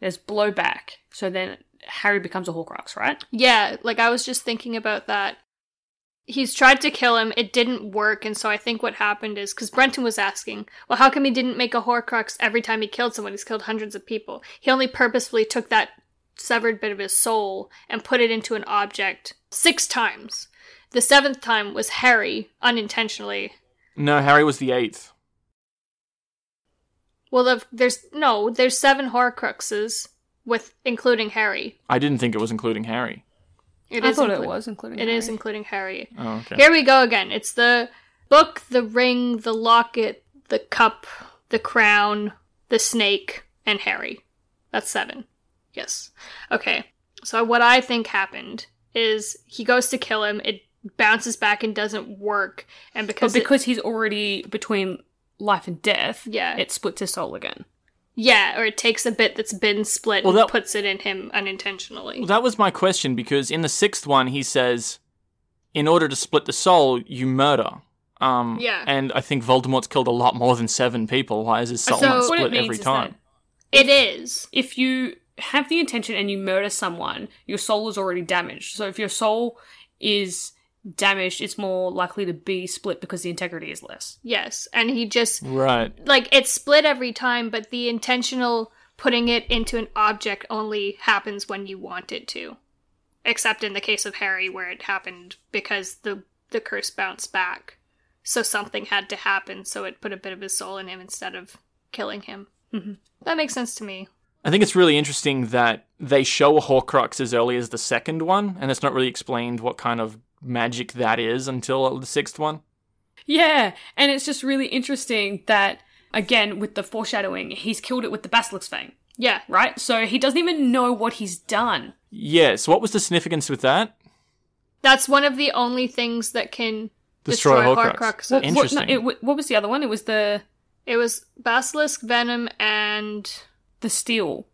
there's blowback. So then Harry becomes a Horcrux, right? yeah like i was just thinking about that. He's tried to kill him. It didn't work. And so i think what happened is because brenton was asking well how come he didn't make a horcrux every time he killed someone? He's killed hundreds of people. He only purposefully took that severed bit of his soul and put it into an object six times the seventh time was harry unintentionally No, Harry was the eighth. Well, the, there's no, there's seven Horcruxes with including Harry. I didn't think it was including Harry. It I is thought inclu- it was, including It is Harry. including Harry. Oh, okay. Here we go again. It's the book, the ring, the locket, the cup, the crown, the snake, and Harry. That's seven. Yes. Okay. So what I think happened is he goes to kill him. It bounces back and doesn't work, and because But it- because he's already between life and death, Yeah. it splits his soul again. yeah, or it takes a bit that's been split Well, and puts it in him unintentionally. Well, that was my question because in the sixth one he says, in order to split the soul, you murder. Um, Yeah. And I think Voldemort's killed a lot more than seven people. Why is his soul So- not What it split means every is time? It is. if you have the intention and you murder someone, your soul is already damaged. So if your soul is damaged, it's more likely to be split because the integrity is less. Yes. And he just Right. like it's split every time, but the intentional putting it into an object only happens when you want it to. Except in the case of Harry where it happened because the the curse bounced back. So something had to happen, so it put a bit of his soul in him instead of killing him. Mhm. That makes sense to me. I think it's really interesting that they show a Horcrux as early as the second one, and it's not really explained what kind of magic that is until the sixth one. Yeah, and it's just really interesting that again with the foreshadowing, he's killed it with the basilisk fang, Yeah. right? So he doesn't even know what he's done. Yeah, so what was the significance with that? That's one of the only things that can Destroy destroy, Horcrux. Horcruxes. What, Interesting. What, no, it, what was the other one? It was the It was basilisk, venom, and the steel.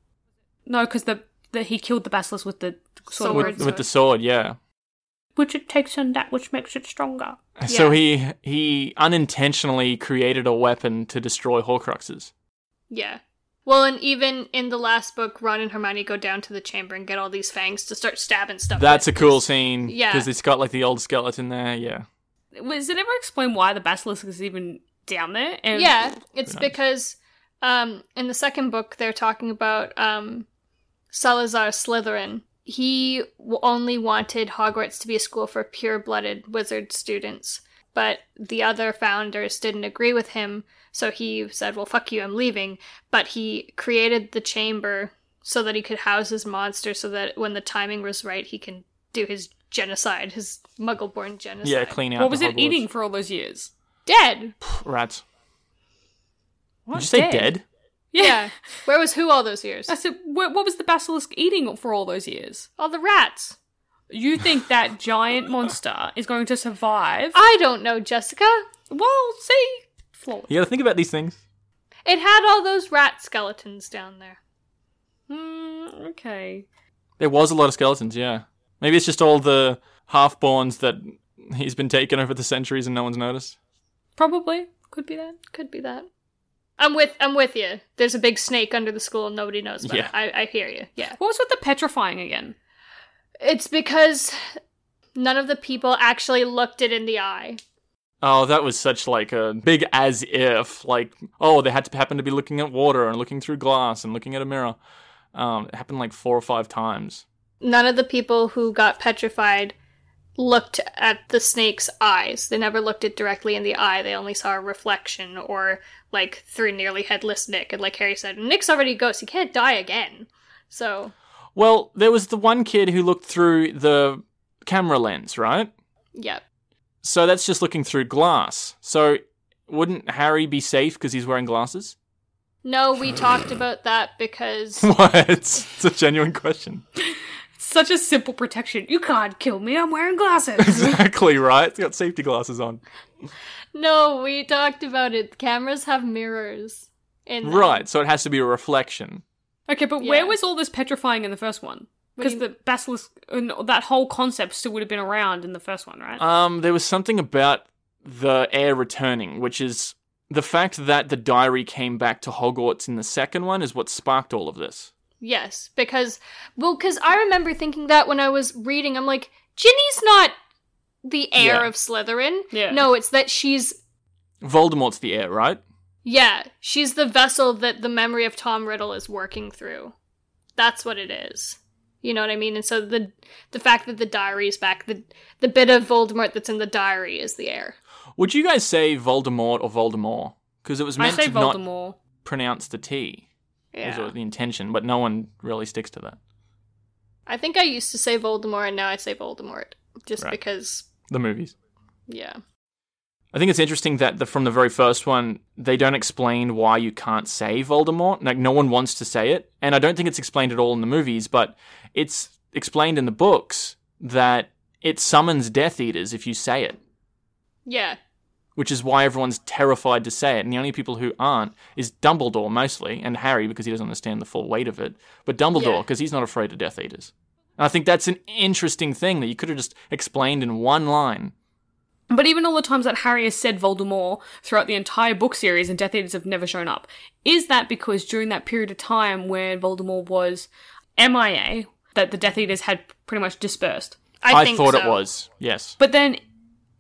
No, because the, the he killed the basilisk with the sword. With, with the sword, yeah. Which it takes on that which makes it stronger. So he he unintentionally created a weapon to destroy Horcruxes. Yeah. Well, and even in the last book, Ron and Hermione go down to the chamber and get all these fangs to start stabbing stuff. That's a cool scene. Yeah. Because it's got like the old skeleton there, yeah. Was it ever explained why the basilisk is even down there? And Yeah, it's because um, in the second book they're talking about um, Salazar Slytherin. He only wanted Hogwarts to be a school for pure-blooded wizard students, but the other founders didn't agree with him. So he said, "Well, fuck you, I'm leaving." But he created the chamber so that he could house his monster, so that when the timing was right, he can do his genocide, his Muggle-born genocide. Yeah, clean out. What was the it Hogwarts. eating for all those years? Dead. Rats. What? Did you say dead? Yeah. Where was who all those years? I said, what, what was the basilisk eating for all those years? All the rats. You think that giant monster is going to survive? I don't know, Jessica. well, see, flawed. You got to think about these things. It had all those rat skeletons down there. Hmm, okay. There was a lot of skeletons, yeah. Maybe it's just all the half-borns that he's been taking over the centuries and no one's noticed. Probably. Could be that. Could be that. I'm with I'm with you. There's a big snake under the school and nobody knows about Yeah. it. I, I hear you. Yeah. What was with the petrifying again? It's because none of the people actually looked it in the eye. Oh, that was such like a big as if, like, oh, they had to happen to be looking at water and looking through glass and looking at a mirror. Um, it happened like four or five times. None of the people who got petrified looked at the snake's eyes. They never looked it directly in the eye. They only saw a reflection or like through nearly headless Nick. And like Harry said, Nick's already a ghost. He can't die again. So Well, there was the one kid who looked through the camera lens, right? yeah. So that's just looking through glass. So wouldn't Harry be safe because he's wearing glasses? No, we talked about that because what? It's a genuine question. Such a simple protection. You can't kill me. I'm wearing glasses. exactly right. It's got safety glasses on. no, we talked about it. Cameras have mirrors in them. Right. So it has to be a reflection. okay, but Yeah. where was all this petrifying in the first one? What do Because you- the basilisk, and that whole concept still would have been around in the first one, right? Um, there was something about the heir returning, which is the fact that the diary came back to Hogwarts in the second one is what sparked all of this. Yes, because well, because I remember thinking that when I was reading, I'm like, Ginny's not the heir Yeah. of Slytherin. Yeah. No, it's that she's Voldemort's the heir, right? yeah, she's the vessel that the memory of Tom Riddle is working through. That's what it is. You know what I mean? And so the the fact that the diary is back, the the bit of Voldemort that's in the diary is the heir. Would you guys say Voldemort or Voldemort? Because it was I meant say to not Voldemort. pronounce the T. Yeah. Was the intention, but no one really sticks to that. I think I used to say Voldemort and now I say Voldemort just Right. because The movies. yeah. I think it's interesting that the, from the very first one, they don't explain why you can't say Voldemort. Like, no one wants to say it. And I don't think it's explained at all in the movies, but it's explained in the books that it summons Death Eaters if you say it, Yeah. Which is why everyone's terrified to say it. And the only people who aren't is Dumbledore mostly, and Harry because he doesn't understand the full weight of it, but Dumbledore Yeah. because he's not afraid of Death Eaters. And I think that's an interesting thing that you could have just explained in one line. But even all the times that Harry has said Voldemort throughout the entire book series and Death Eaters have never shown up, is that because during that period of time when Voldemort was MIA, that the Death Eaters had pretty much dispersed? I, I, thought it was, yes. But then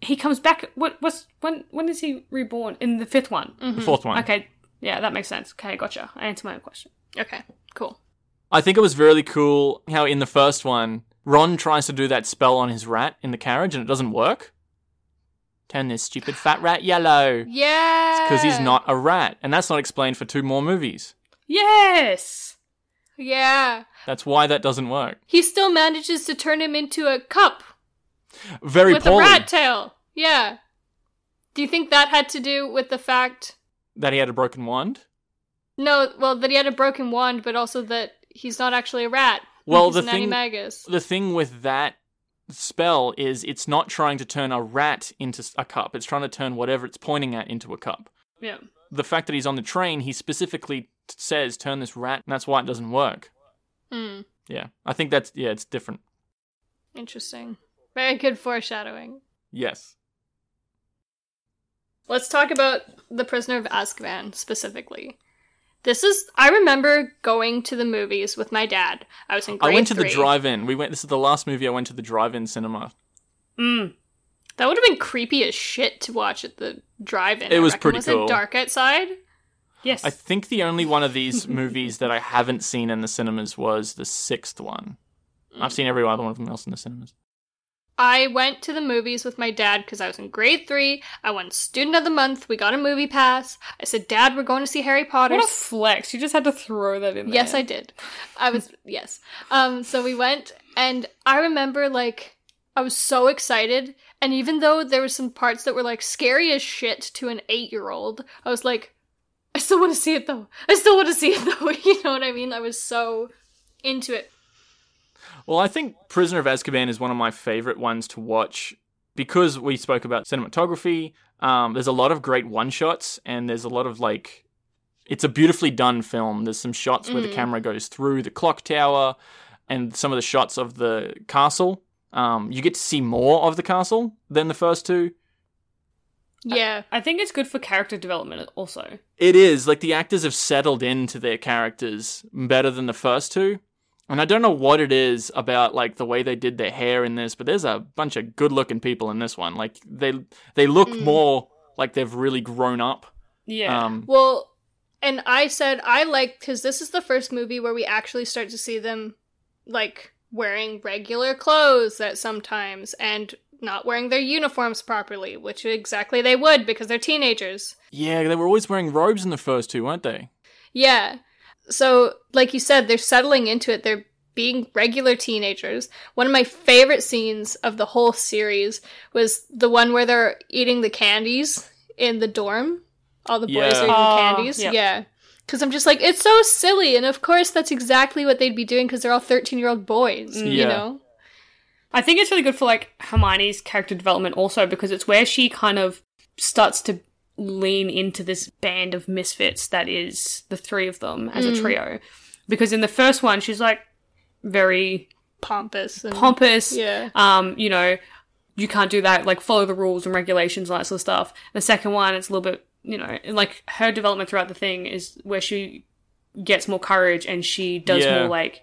he comes back. What was when? When is he reborn? In the fifth one. Mm-hmm. The fourth one. Okay, yeah, that makes sense. Okay, gotcha. I answered my own question. Okay, cool. I think it was really cool how in the first one, Ron tries to do that spell on his rat in the carriage and it doesn't work. Turn this stupid fat rat yellow. Yeah. Because he's not a rat. And that's not explained for two more movies. Yes. Yeah. That's why that doesn't work. He still manages to turn him into a cup Very with a rat tail. Yeah. Do you think that had to do with the fact? That he had a broken wand. No, well, that he had a broken wand, but also that he's not actually a rat. Well, he's the thing-. The thing with that spell is it's not trying to turn a rat into a cup. It's trying to turn whatever it's pointing at into a cup. Yeah. The fact that he's on the train, he specifically t- says, turn this rat, and that's why it doesn't work. Hmm. Yeah. I think that's, yeah, it's different. Interesting. Very good foreshadowing. Yes. Let's talk about the Prisoner of Azkaban specifically. This is I remember going to the movies with my dad. I was in grade I went to the drive-in. We went. This is the last movie I went to the drive-in cinema. Mm. That would have been creepy as shit to watch at the drive-in. It I was reckon. pretty was cool. it dark outside? Yes. I think the only one of these movies that I haven't seen in the cinemas was the sixth one. I've seen every other one of them else in the cinemas. I went to the movies with my dad because I was in grade three. I won Student of the Month. We got a movie pass. I said, Dad, we're going to see Harry Potter. what a flex! You just had to throw that in there. Yes, I did. I was yes. Um so we went and I remember like I was so excited and even though there were some parts that were like scary as shit to an 8-year-old, I was like I still want to see it though. I still want to see it though. You know what I mean? I was so into it. Well, I think Prisoner of Azkaban is one of my favorite ones to watch because we spoke about cinematography. Um, there's a lot of great one shots, and there's a lot of like, it's a beautifully done film. There's some shots where the camera goes through the clock tower, and some of the shots of the castle. Um, you get to see more of the castle than the first two. Yeah. I think it's good for character development also. It is like the actors have settled into their characters better than the first two. And I don't know what it is about like the way they did their hair in this, but there's a bunch of good-looking people in this one. Like they they look more like they've really grown up. Yeah. Um, Well, and I said I like because this is the first movie where we actually start to see them like wearing regular clothes that sometimes and not wearing their uniforms properly, which exactly they would because they're teenagers. yeah, they were always wearing robes in the first two, weren't they? Yeah. So, like you said, they're settling into it. They're being regular teenagers. One of my favorite scenes of the whole series was the one where they're eating the candies in the dorm. All the boys Yeah. are eating Oh, candies. yep. Yeah. Because I'm just like, it's so silly. And of course, that's exactly what they'd be doing because they're all 13 year old boys, mm. you Yeah. know? I think it's really good for like Hermione's character development also because it's where she kind of starts to lean into this band of misfits that is the three of them as a trio. Because in the first one, she's like very Pompous. And, pompous. Yeah. Um, you know, you can't do that, like follow the rules and regulations and that sort of stuff. The second one, it's a little bit, you know, like her development throughout the thing is where she gets more courage and she does Yeah. more like,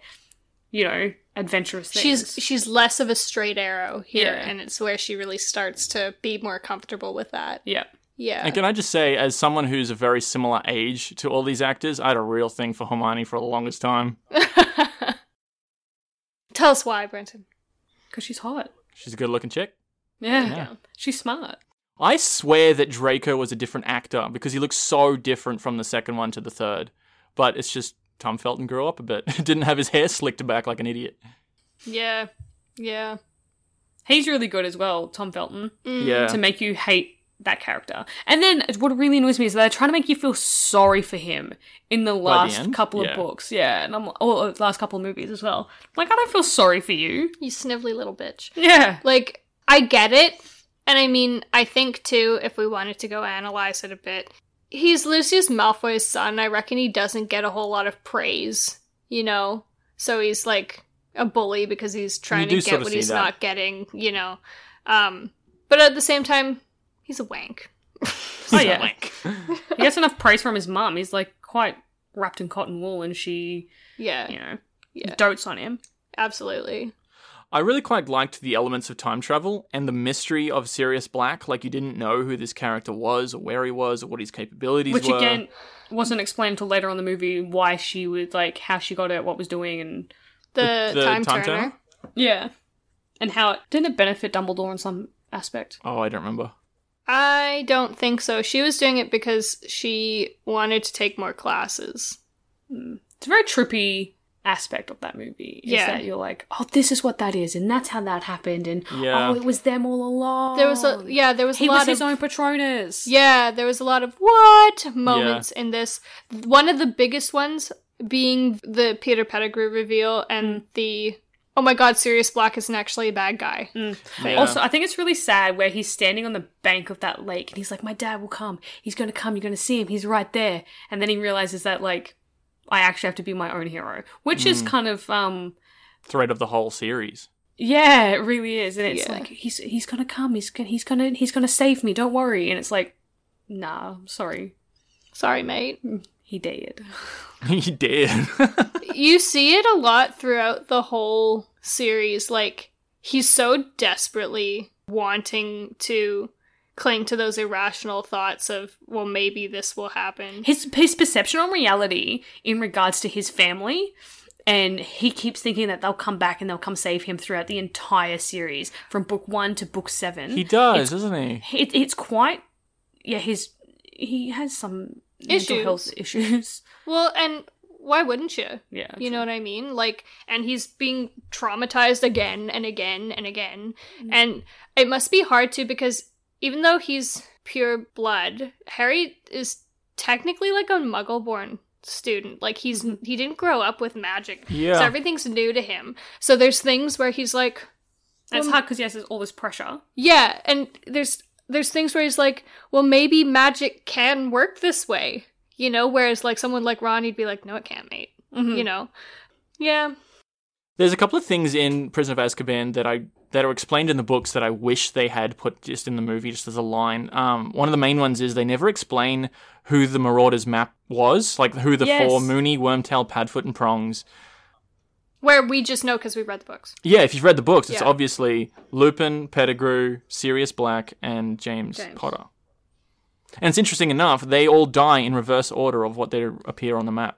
you know, adventurous things. She's she's less of a straight arrow here, Yeah. and it's where she really starts to be more comfortable with that. yeah. Yeah. And can I just say, as someone who's a very similar age to all these actors, I had a real thing for Hermione for the longest time. Tell us why, Brenton. Because she's hot. She's a good-looking chick. Yeah. Yeah. She's smart. I swear that Draco was a different actor because he looks so different from the second one to the third. But it's just Tom Felton grew up a bit. Didn't have his hair slicked back like an idiot. Yeah. Yeah. He's really good as well, Tom Felton, mm. Yeah. to make you hate that character. And then what really annoys me is they're trying to make you feel sorry for him in the the last end? couple of books. Yeah, and I'm or the last couple of movies as well. Like I don't feel sorry for you. You snivelly little bitch. Yeah. Like, I get it. And I mean, I think too, if we wanted to go analyze it a bit, he's Lucius Malfoy's son. I reckon he doesn't get a whole lot of praise, you know? So he's like a bully because he's trying to get what he's that. not getting, you know? Um, but at the same time, he's a wank. Oh yeah. he gets enough praise from his mum. He's like quite wrapped in cotton wool and she, Yeah, you know, Yeah. dotes on him. absolutely. I really quite liked the elements of time travel and the mystery of Sirius Black. Like you didn't know who this character was or where he was or what his capabilities Which were. Which again wasn't explained until later on in the movie why she was like how she got it, what was doing and The, The time, time turner. turner? Yeah. And how it didn't it benefit Dumbledore in some aspect? Oh, I don't remember. I don't think so. She was doing it because she wanted to take more classes. Hmm. It's a very trippy aspect of that movie. Is Yeah. that you're like, oh, this is what that is, and that's how that happened, and oh, Yeah. oh, it was them all along. There was a yeah, there was he a lot was his of own Patronus. yeah, there was a lot of what moments in this. One of the biggest ones being the Peter Pettigrew reveal and hmm. the oh my god, Sirius Black isn't actually a bad guy. thing. Yeah. Also, I think it's really sad where he's standing on the bank of that lake and he's like, My dad will come. He's going to come. You're going to see him. He's right there. And then he realizes that, like, I actually have to be my own hero, which is mm. kind of, um, Thread of the whole series. yeah, it really is. And it's Yeah. like, he's, he's going to come. He's going to, he's going to, he's going to save me. Don't worry. And it's like, nah, I'm sorry. Sorry, mate. Mm. He did. he did. you see it a lot throughout the whole series. Like, he's so desperately wanting to cling to those irrational thoughts of, well, maybe this will happen. his his perception on reality in regards to his family and he keeps thinking that they'll come back and they'll come save him throughout the entire series from book 1 to book 7 he does, doesn't he? it, it's quite yeah his he has some Issues. mental health issues Well, and why wouldn't you? yeah You know what I mean? Like, and he's being traumatized again and again and again. Mm. And it must be hard too because even though he's pure blood, Harry is technically like a muggle-born student. Like he's mm-hmm. he didn't grow up with magic. Yeah. So everything's new to him. So there's things where he's like, And it's Well, hard because he has all this pressure. yeah, and there's there's things where he's like, well, maybe magic can work this way, you know. Whereas like someone like Ron, he'd be like, no, it can't, mate. Mhm. You know. Yeah. There's a couple of things in Prison of Azkaban that I that are explained in the books that I wish they had put just in the movie, just as a line. Um, one of the main ones is they never explain who the Marauders map was, like who the Yes. four Moony, Wormtail, Padfoot, and Prongs. Where we just know because we read the books. Yeah, if you've read the books, it's Yeah. obviously Lupin, Pettigrew, Sirius Black, and James, James. Potter. And it's interesting enough, they all die in reverse order of what they appear on the map.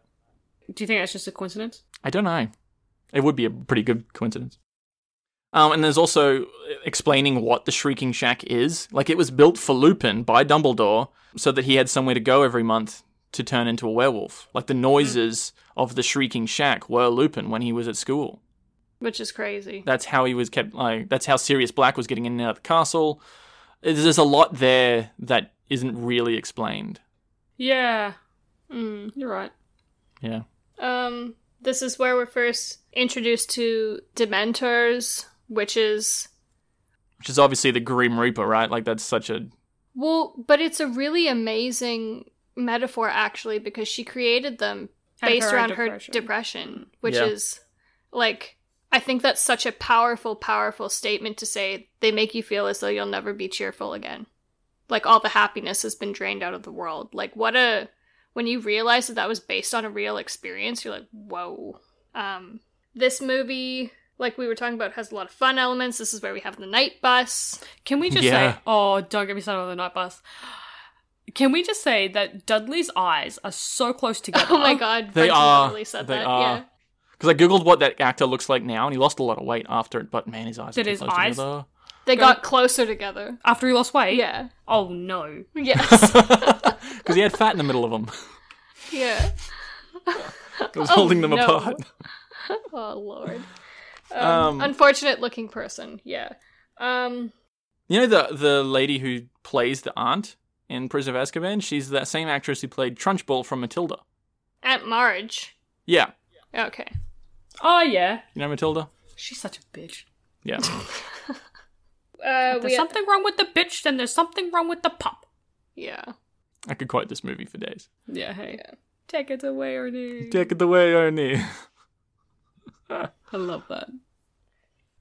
Do you think that's just a coincidence? I don't know. It would be a pretty good coincidence. Um, and there's also explaining what the Shrieking Shack is. Like, it was built for Lupin by Dumbledore so that he had somewhere to go every month to turn into a werewolf. Like, the noises of the Shrieking Shack were Lupin when he was at school. Which is crazy. That's how he was kept, like, that's how Sirius Black was getting in and out of the castle. There's a lot there that isn't really explained. Yeah, Mm. you're right. Yeah. Um, this is where we're first introduced to Dementors, which is Which is obviously the Grim Reaper, right? Like, that's such a. well, but it's a really amazing metaphor actually because she created them And based her own around her depression. depression, which Yeah. is like I think that's such a powerful, powerful statement to say. They make you feel as though you'll never be cheerful again. Like all the happiness has been drained out of the world. Like what a when you realize that that was based on a real experience, you're like, whoa. Um, this movie, like we were talking about, has a lot of fun elements. This is where we have the night bus. Can we just Yeah. say, oh, don't get me started on the night bus. Can we just say that Dudley's eyes are so close together? Oh my god, They Brenton are. literally said They that. are. Yeah. Because I googled what that actor looks like now, and he lost a lot of weight after it. But man, his eyes. Did are too his close eyes? together. They Go- got closer together. After he lost weight? Yeah. Oh no. Yes. Because he had fat in the middle of them. yeah. It was holding them no. apart. Oh lord. Um, Um, unfortunate looking person. Yeah. Um. You know the the lady who plays the aunt in Prison of Azkaban? She's that same actress who played Trunchbull from Matilda. Aunt Marge. Yeah, Okay. Oh yeah. you know Matilda. She's such a bitch. Yeah, Uh. There's We. something wrong with the bitch, then there's something wrong with the pup. Yeah. I could quote this movie for days. Yeah, hey. Take it away, Ernie. Take it away, Ernie. I love that.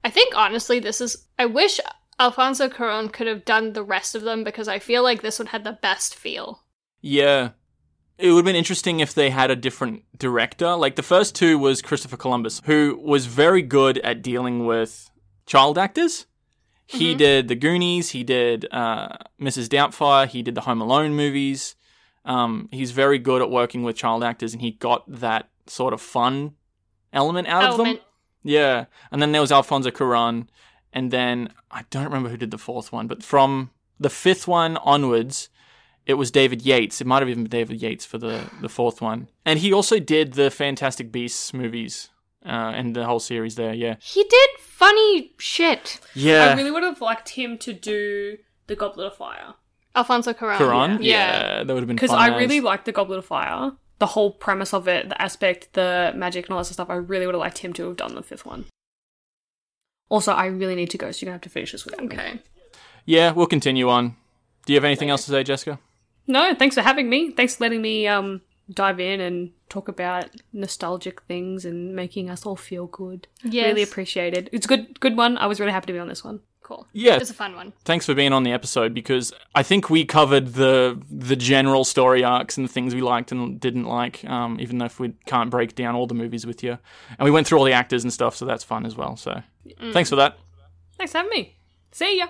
I think honestly, this is. I wish Alfonso Cuarón could have done the rest of them because I feel like this one had the best feel. Yeah. It would have been interesting if they had a different director. Like the first two was Christopher Columbus, who was very good at dealing with child actors. He did The Goonies, he did uh, Mrs. Doubtfire, he did the Home Alone movies. Um, he's very good at working with child actors, and he got that sort of fun element out of them. Yeah, and then there was Alfonso Cuarón, and then I don't remember who did the fourth one, but from the fifth one onwards, it was David Yates. It might have even been David Yates for the the fourth one, and he also did the Fantastic Beasts movies uh, and the whole series there. Yeah, He did funny shit. yeah. I really would have liked him to do the Goblet of Fire. Alfonso Cuarón. Cuarón, Yeah. yeah. that would have been Because I as. really liked the Goblet of Fire. The whole premise of it, the aspect, the magic, and all that sort of stuff. I really would have liked him to have done the fifth one. Also, I really need to go, so you're gonna have to finish this without me. Okay. Yeah, we'll continue on. Do you have anything else to say, Jessica? No, thanks for having me. Thanks for letting me um dive in and talk about nostalgic things and making us all feel good. Yes. Really appreciate it. It's a good good one. I was really happy to be on this one. Cool. Yeah. It's a fun one. Thanks for being on the episode because I think we covered the the general story arcs and the things we liked and didn't like. Um, even though if we can't break down all the movies with you, and we went through all the actors and stuff, so that's fun as well. So Mm. thanks for that. Thanks for having me. See ya.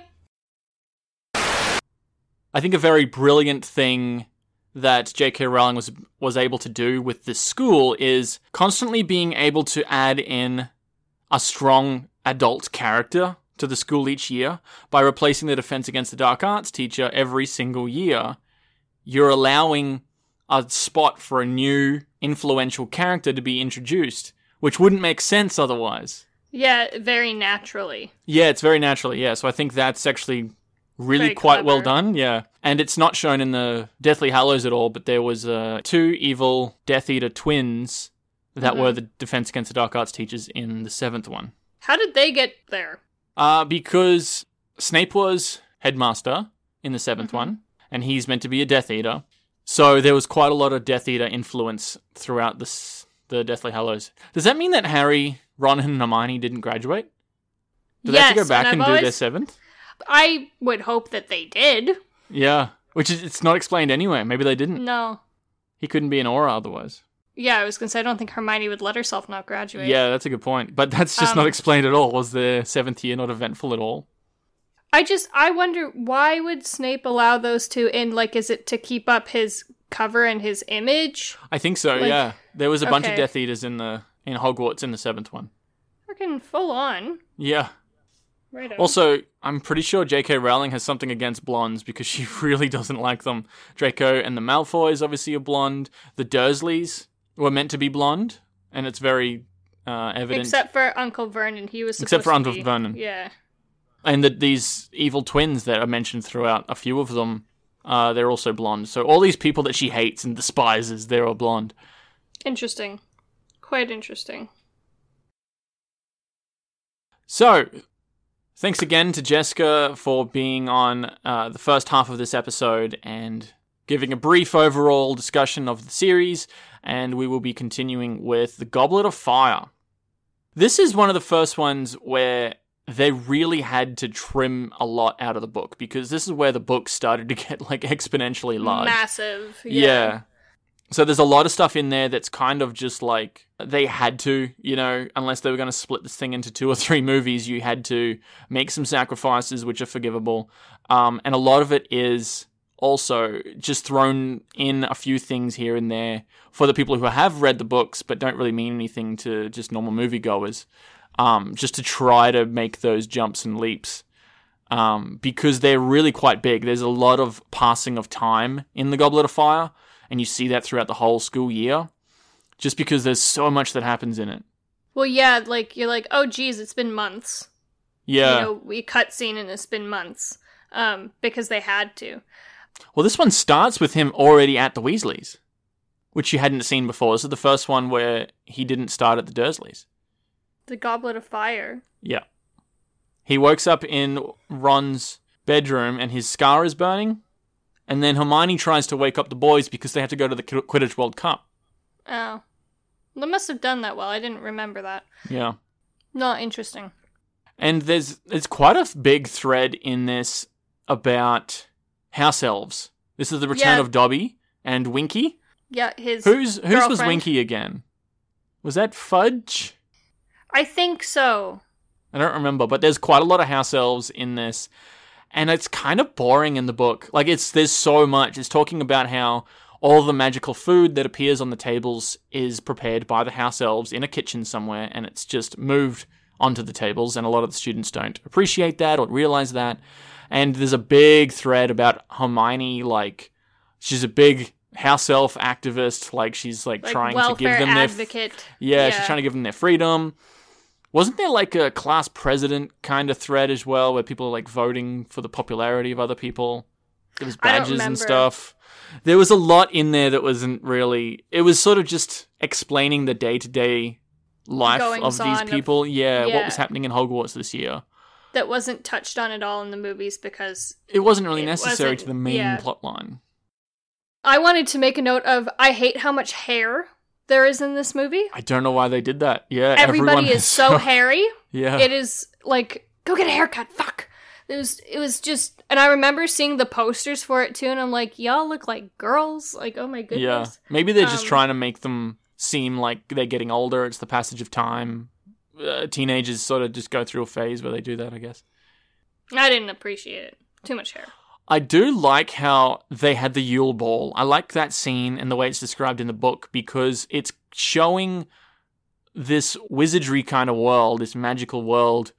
I think a very brilliant thing that J.K. Rowling was was able to do with this school is constantly being able to add in a strong adult character to the school each year by replacing the Defense Against the Dark Arts teacher every single year. You're allowing a spot for a new influential character to be introduced, which wouldn't make sense otherwise. Yeah, very naturally. Yeah, it's very naturally. Yeah, so I think that's actually really Very quite well done. Yeah, and it's not shown in the Deathly Hallows at all. But there was uh, two evil Death Eater twins that Mm-hmm. were the Defense Against the Dark Arts teachers in the seventh one. How did they get there? Uh, because Snape was headmaster in the 7th one, and he's meant to be a Death Eater. So there was quite a lot of Death Eater influence throughout this, the Deathly Hallows. Does that mean that Harry, Ron, and Hermione didn't graduate? Do they have to go back and and, do their seventh? I would hope that they did. Yeah, which is it's not explained anywhere. Maybe they didn't. No. He couldn't be an Auror otherwise. Yeah, I was gonna say I don't think Hermione would let herself not graduate. Yeah, that's a good point. But that's just Um, not explained at all. Was the seventh year not eventful at all? I just I wonder why would Snape allow those two in? Like, is it to keep up his cover and his image? I think so. Like- yeah, there was a bunch of. Death Eaters in the in Hogwarts in the seventh one. Freaking full on. Yeah. Right. on. Also, I'm pretty sure J.K. Rowling has something against blondes because she really doesn't like them. Draco and the Malfoys obviously are blonde. The Dursleys were meant to be blonde, and it's very uh, evident. Except for Uncle Vernon, he was Except for Uncle be- Vernon. Yeah. and that these evil twins that are mentioned throughout, a few of them, uh, they're also blonde. So all these people that she hates and despises, they're all blonde. Interesting. Quite interesting. So, thanks again to Jessica for being on uh, the first half of this episode and giving a brief overall discussion of the series. And we will be continuing with The Goblet of Fire. This is one of the first ones where they really had to trim a lot out of the book because this is where the book started to get like exponentially large. Massive. Yeah. Yeah. So there's a lot of stuff in there that's kind of just like they had to, you know, unless they were going to split this thing into two or three movies, you had to make some sacrifices, which are forgivable. Um, and a lot of it is also just thrown in a few things here and there for the people who have read the books but don't really mean anything to just normal moviegoers, um, just to try to make those jumps and leaps um, because they're really quite big. There's a lot of passing of time in the Goblet of Fire, and you see that throughout the whole school year, just because there's so much that happens in it. Well, yeah, like you're like, oh, geez, it's been months. Yeah. You know, we cut scene and it's been months, um, because they had to. well, this one starts with him already at the Weasleys, which you hadn't seen before. This is the first one where he didn't start at the Dursleys. The Goblet of Fire. Yeah. He wakes up in Ron's bedroom and his scar is burning. And then Hermione tries to wake up the boys because they have to go to the Quidditch World Cup. Oh, they must have done that well. I didn't remember that. Yeah. Not interesting. And there's there's quite a big thread in this about house elves. This is the return Yeah. of Dobby and Winky. Yeah, his. Who's whose was. Winky again? Was that Fudge? I think so. I don't remember, but there's quite a lot of house elves in this, and it's kind of boring in the book. Like it's there's so much. It's talking about how all the magical food that appears on the tables is prepared by the house elves in a kitchen somewhere, and it's just moved onto the tables. And a lot of the students don't appreciate that or realize that. And there's a big thread about Hermione, like she's a big house elf activist. Like she's like, Like trying to give them their advocate. yeah, she's trying to give them their freedom. Wasn't there like a class president kind of thread as well, where people are like voting for the popularity of other people? There was badges and stuff. There was a lot in there that wasn't really. It was sort of just explaining the day to day life of these on of- people. yeah, what was happening in Hogwarts this year. that wasn't touched on at all in the movies because It wasn't really It necessary wasn't- to the main yeah. plot line. I wanted to make a note of I hate how much hair there is in this movie. I don't know why they did that. Yeah, Everybody is so hairy. Yeah, It is like go get a haircut. Fuck. It was it was just and I remember seeing the posters for it too and I'm like y'all look like girls. Like oh my goodness. Yeah, maybe they're just Um, trying to make them seem like they're getting older. It's the passage of time. Uh, teenagers sort of just go through a phase where they do that, I guess. I didn't appreciate it. Too much hair. I do like how they had the Yule Ball. I like that scene and the way it's described in the book because it's showing this wizardry kind of world, this magical world,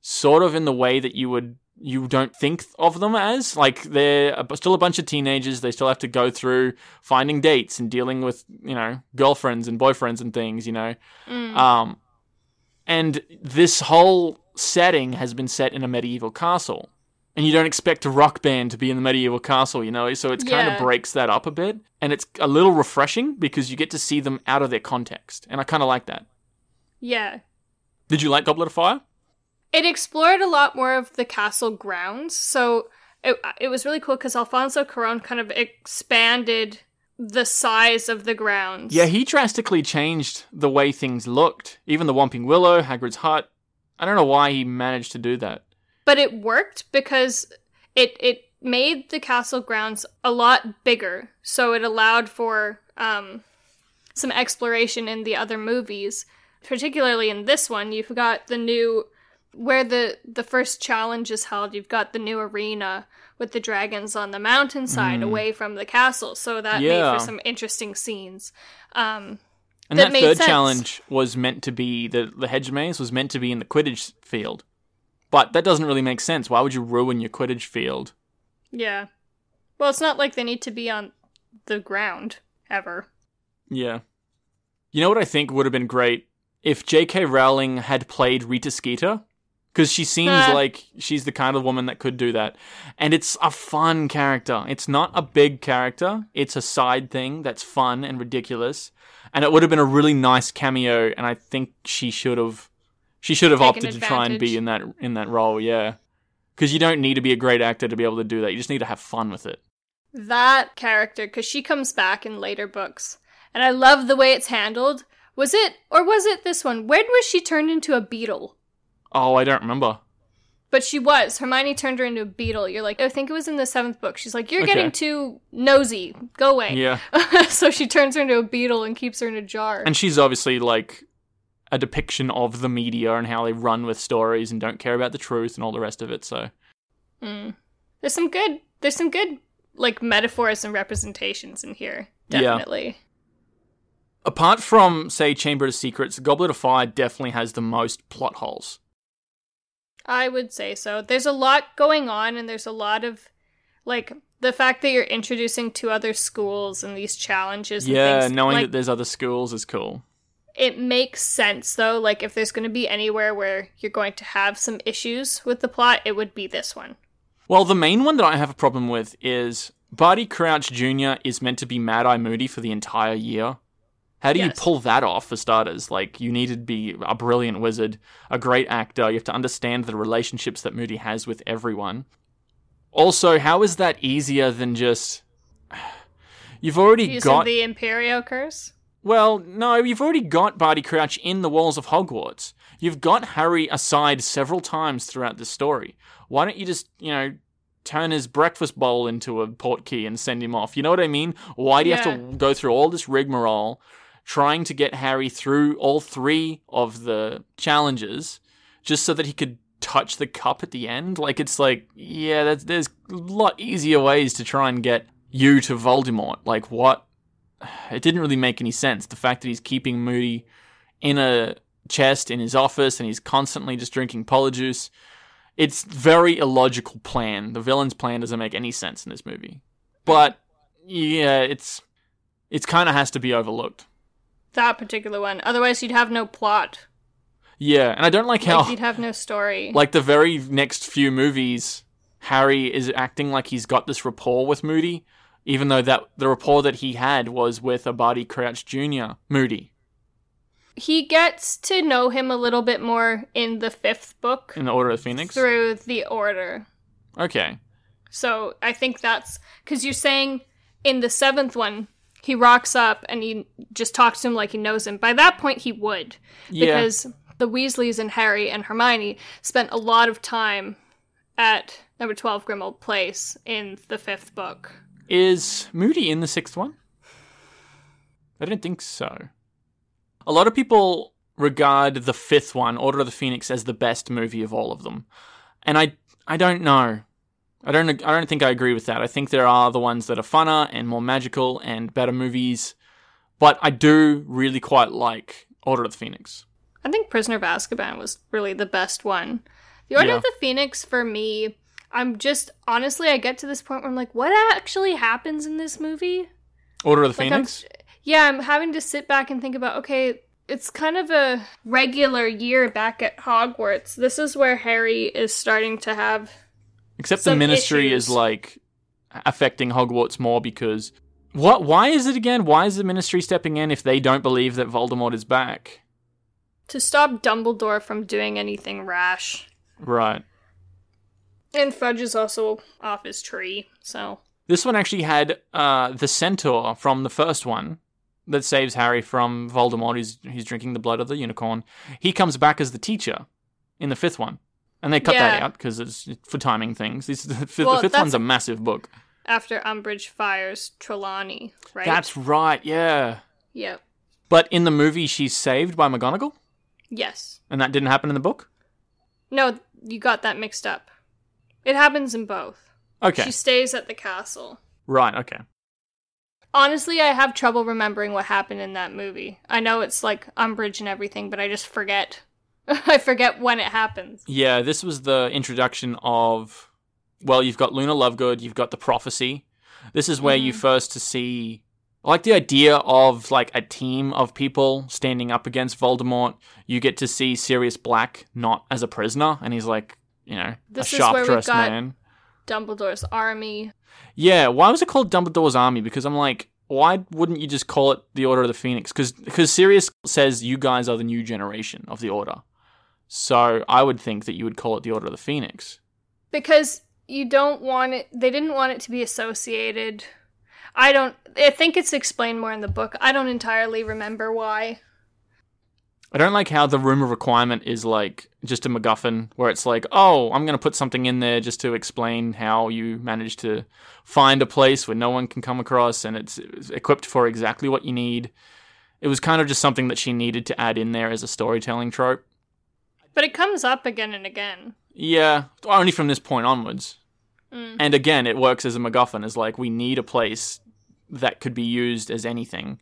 sort of in the way that you would you don't think of them as like they're still a bunch of teenagers they still have to go through finding dates and dealing with you know girlfriends and boyfriends and things you know Mm. um and this whole setting has been set in a medieval castle and you don't expect a rock band to be in the medieval castle, you know, so it kind of breaks that up a bit, and it's a little refreshing because you get to see them out of their context, and I kind of like that. Yeah. Did you like Goblet of Fire? It explored a lot more of the castle grounds, so it, it was really cool because Alfonso Cuarón kind of expanded the size of the grounds. Yeah, he drastically changed the way things looked. Even the Whomping Willow, Hagrid's hut. I don't know why he managed to do that. But it worked because it it made the castle grounds a lot bigger, so it allowed for um, some exploration in the other movies. Particularly in this one, you've got the new where the the first challenge is held. You've got the new arena with the dragons on the mountainside, away from the castle. So that made Mm. For some interesting scenes. Um, And That that, made third sense. challenge was meant to be the the hedge maze was meant to be in the Quidditch field, but that doesn't really make sense. Why would you ruin your Quidditch field? yeah. Well, it's not like they need to be on the ground ever. Yeah. You know what I think would have been great if J.K. Rowling had played Rita Skeeter, because she seems Ah. like she's the kind of woman that could do that, and it's a fun character. It's not a big character. It's a side thing that's fun and ridiculous, and it would have been a really nice cameo. And I think she should have, she should have opted to try and be in that in that role. Yeah, because you don't need to be a great actor to be able to do that. You just need to have fun with it. that character because she comes back in later books and i love the way it's handled was it or was it this one when was she turned into a beetle Oh, I don't remember. but she was hermione turned her into a beetle you're like i think it was in the seventh book she's like you're Okay. getting too nosy go away Yeah. so she turns her into a beetle and keeps her in a jar And she's obviously like a depiction of the media and how they run with stories and don't care about the truth and all the rest of it. So Mm. there's some good there's some good like metaphors and representations in here Yeah. definitely apart from say Chamber of Secrets, Goblet of Fire definitely has the most plot holes. I would say so. There's a lot going on, and there's a lot of like the fact that you're introducing two other schools and these challenges. And yeah, things, knowing like, that there's other schools is cool. It makes sense though. Like if there's going to be anywhere where you're going to have some issues with the plot, it would be this one. Well, the main one that I have a problem with is Barty Crouch Jr. is meant to be Mad Eye Moody for the entire year. How do you pull that off for starters? Like, you need to be a brilliant wizard, a great actor. You have to understand the relationships that Moody has with everyone. Also, how is that easier than just. You've already Using got. the Imperio curse. Well, no, you've already got Barty Crouch in the walls of Hogwarts. You've got Harry aside several times throughout the story. Why don't you just, you know, turn his breakfast bowl into a portkey and send him off? You know what I mean? Why do you have to go through all this rigmarole trying to get Harry through all three of the challenges just so that he could touch the cup at the end? Like, it's like, yeah, that's, there's a lot easier ways to try and get you to Voldemort. Like, what? It didn't really make any sense. The fact that he's keeping Moody in a chest in his office and he's constantly just drinking polyjuice. It's very illogical plan. The villain's plan doesn't make any sense in this movie. But yeah, it's it's kind of has to be overlooked. That particular one. Otherwise, you'd have no plot. Yeah, and I don't like how Like, you'd have no story. like the very next few movies, Harry is acting like he's got this rapport with Moody, even though that the rapport that he had was with a Barty Crouch Jr. Moody he gets to know him a little bit more in the fifth book in the Order of Phoenix. through the Order. Okay. So I think that's because you're saying in the seventh one, he rocks up and he just talks to him like he knows him. By that point, he would. Yeah. Because the Weasleys and Harry and Hermione spent a lot of time at number 12 Grimmauld Place in the fifth book. Is Moody in the sixth one? I don't think so. A lot of people regard the fifth one, Order of the Phoenix, as the best movie of all of them, and I I don't know. I don't I don't think I agree with that. I think there are the ones that are funner and more magical and better movies, but I do really quite like Order of the Phoenix. I think Prisoner of Azkaban was really the best one. The Order Yeah. of the Phoenix, for me, I'm just honestly, I get to this point where I'm like, what actually happens in this movie? Order of the Like, I'm- Phoenix. yeah, I'm having to sit back and think about okay, it's kind of a regular year back at Hogwarts. This is where Harry is starting to have Except the Ministry issues. is like affecting Hogwarts more because what? Why is it again? Why is the Ministry stepping in if they don't believe that Voldemort is back? To stop Dumbledore from doing anything rash. Right. And Fudge is also off his tree, so. This one actually had uh, the centaur from the first one that saves Harry from Voldemort. He's he's drinking the blood of the unicorn. He comes back as the teacher in the fifth one, and they cut that out because it's for timing things. This, the, fifth- Well, the fifth one's a massive book. After Umbridge fires Trelawney, right? That's right, yeah. Yep. But in the movie, she's saved by McGonagall, Yes. and that didn't happen in the book. No, you got that mixed up. It happens in both. Okay, She stays at the castle. right. Okay. Honestly, I have trouble remembering what happened in that movie. I know it's like Umbridge and everything, but I just forget. I forget when it happens. Yeah, this was the introduction of. Well, you've got Luna Lovegood, you've got the prophecy. This is where you mm-hmm. first to see. Like the idea of like a team of people standing up against Voldemort. You get to see Sirius Black not as a prisoner, and he's like, you know, This a is where sharp we've dressed got- man. Dumbledore's army. Yeah, why was it called Dumbledore's Army? Because I'm like, why wouldn't you just call it the Order of the Phoenix? Because Because Sirius says you guys are the new generation of the Order. So I would think that you would call it the Order of the Phoenix. Because you don't want it, they didn't want it to be associated. I don't, I think it's explained more in the book. I don't entirely remember why. I don't like how the room of requirement is like just a MacGuffin, where it's like, oh, I'm going to put something in there just to explain how you managed to find a place where no one can come across and it's, it's equipped for exactly what you need. It was kind of just something that she needed to add in there as a storytelling trope. But it comes up again and again. Yeah, only from this point onwards. Mm. And again, it works as a MacGuffin, as like, we need a place that could be used as anything.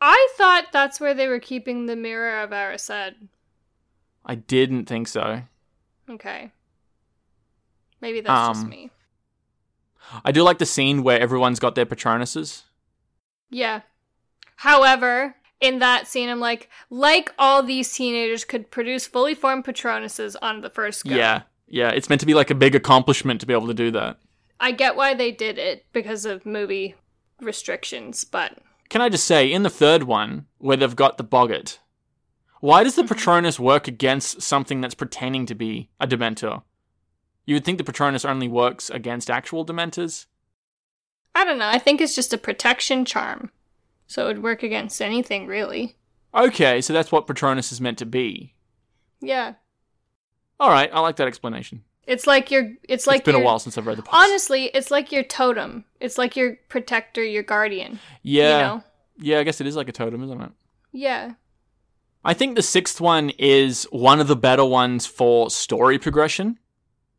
I thought that's where they were keeping the mirror of Erised. I didn't think so. Okay. Maybe that's just Um, me. I do like the scene where everyone's got their Patronuses. Yeah. However, in that scene, I'm like, like all these teenagers could produce fully formed Patronuses on the first go. Yeah, yeah, it's meant to be like a big accomplishment to be able to do that. I get why they did it because of movie restrictions, but Can I just say, in the third one, where they've got the Boggart, why does the mm-hmm. Patronus work against something that's pretending to be a Dementor? You would think the Patronus only works against actual Dementors. I don't know. I think it's just a protection charm. So it would work against anything, really. Okay, so that's what Patronus is meant to be. Yeah. Alright, I like that explanation. It's like your it's like it's been a while since I've read the books. Honestly, it's like your totem. It's like your protector, your guardian. yeah. You know? Yeah, I guess it is like a totem, isn't it? Yeah. I think the sixth one is one of the better ones for story progression.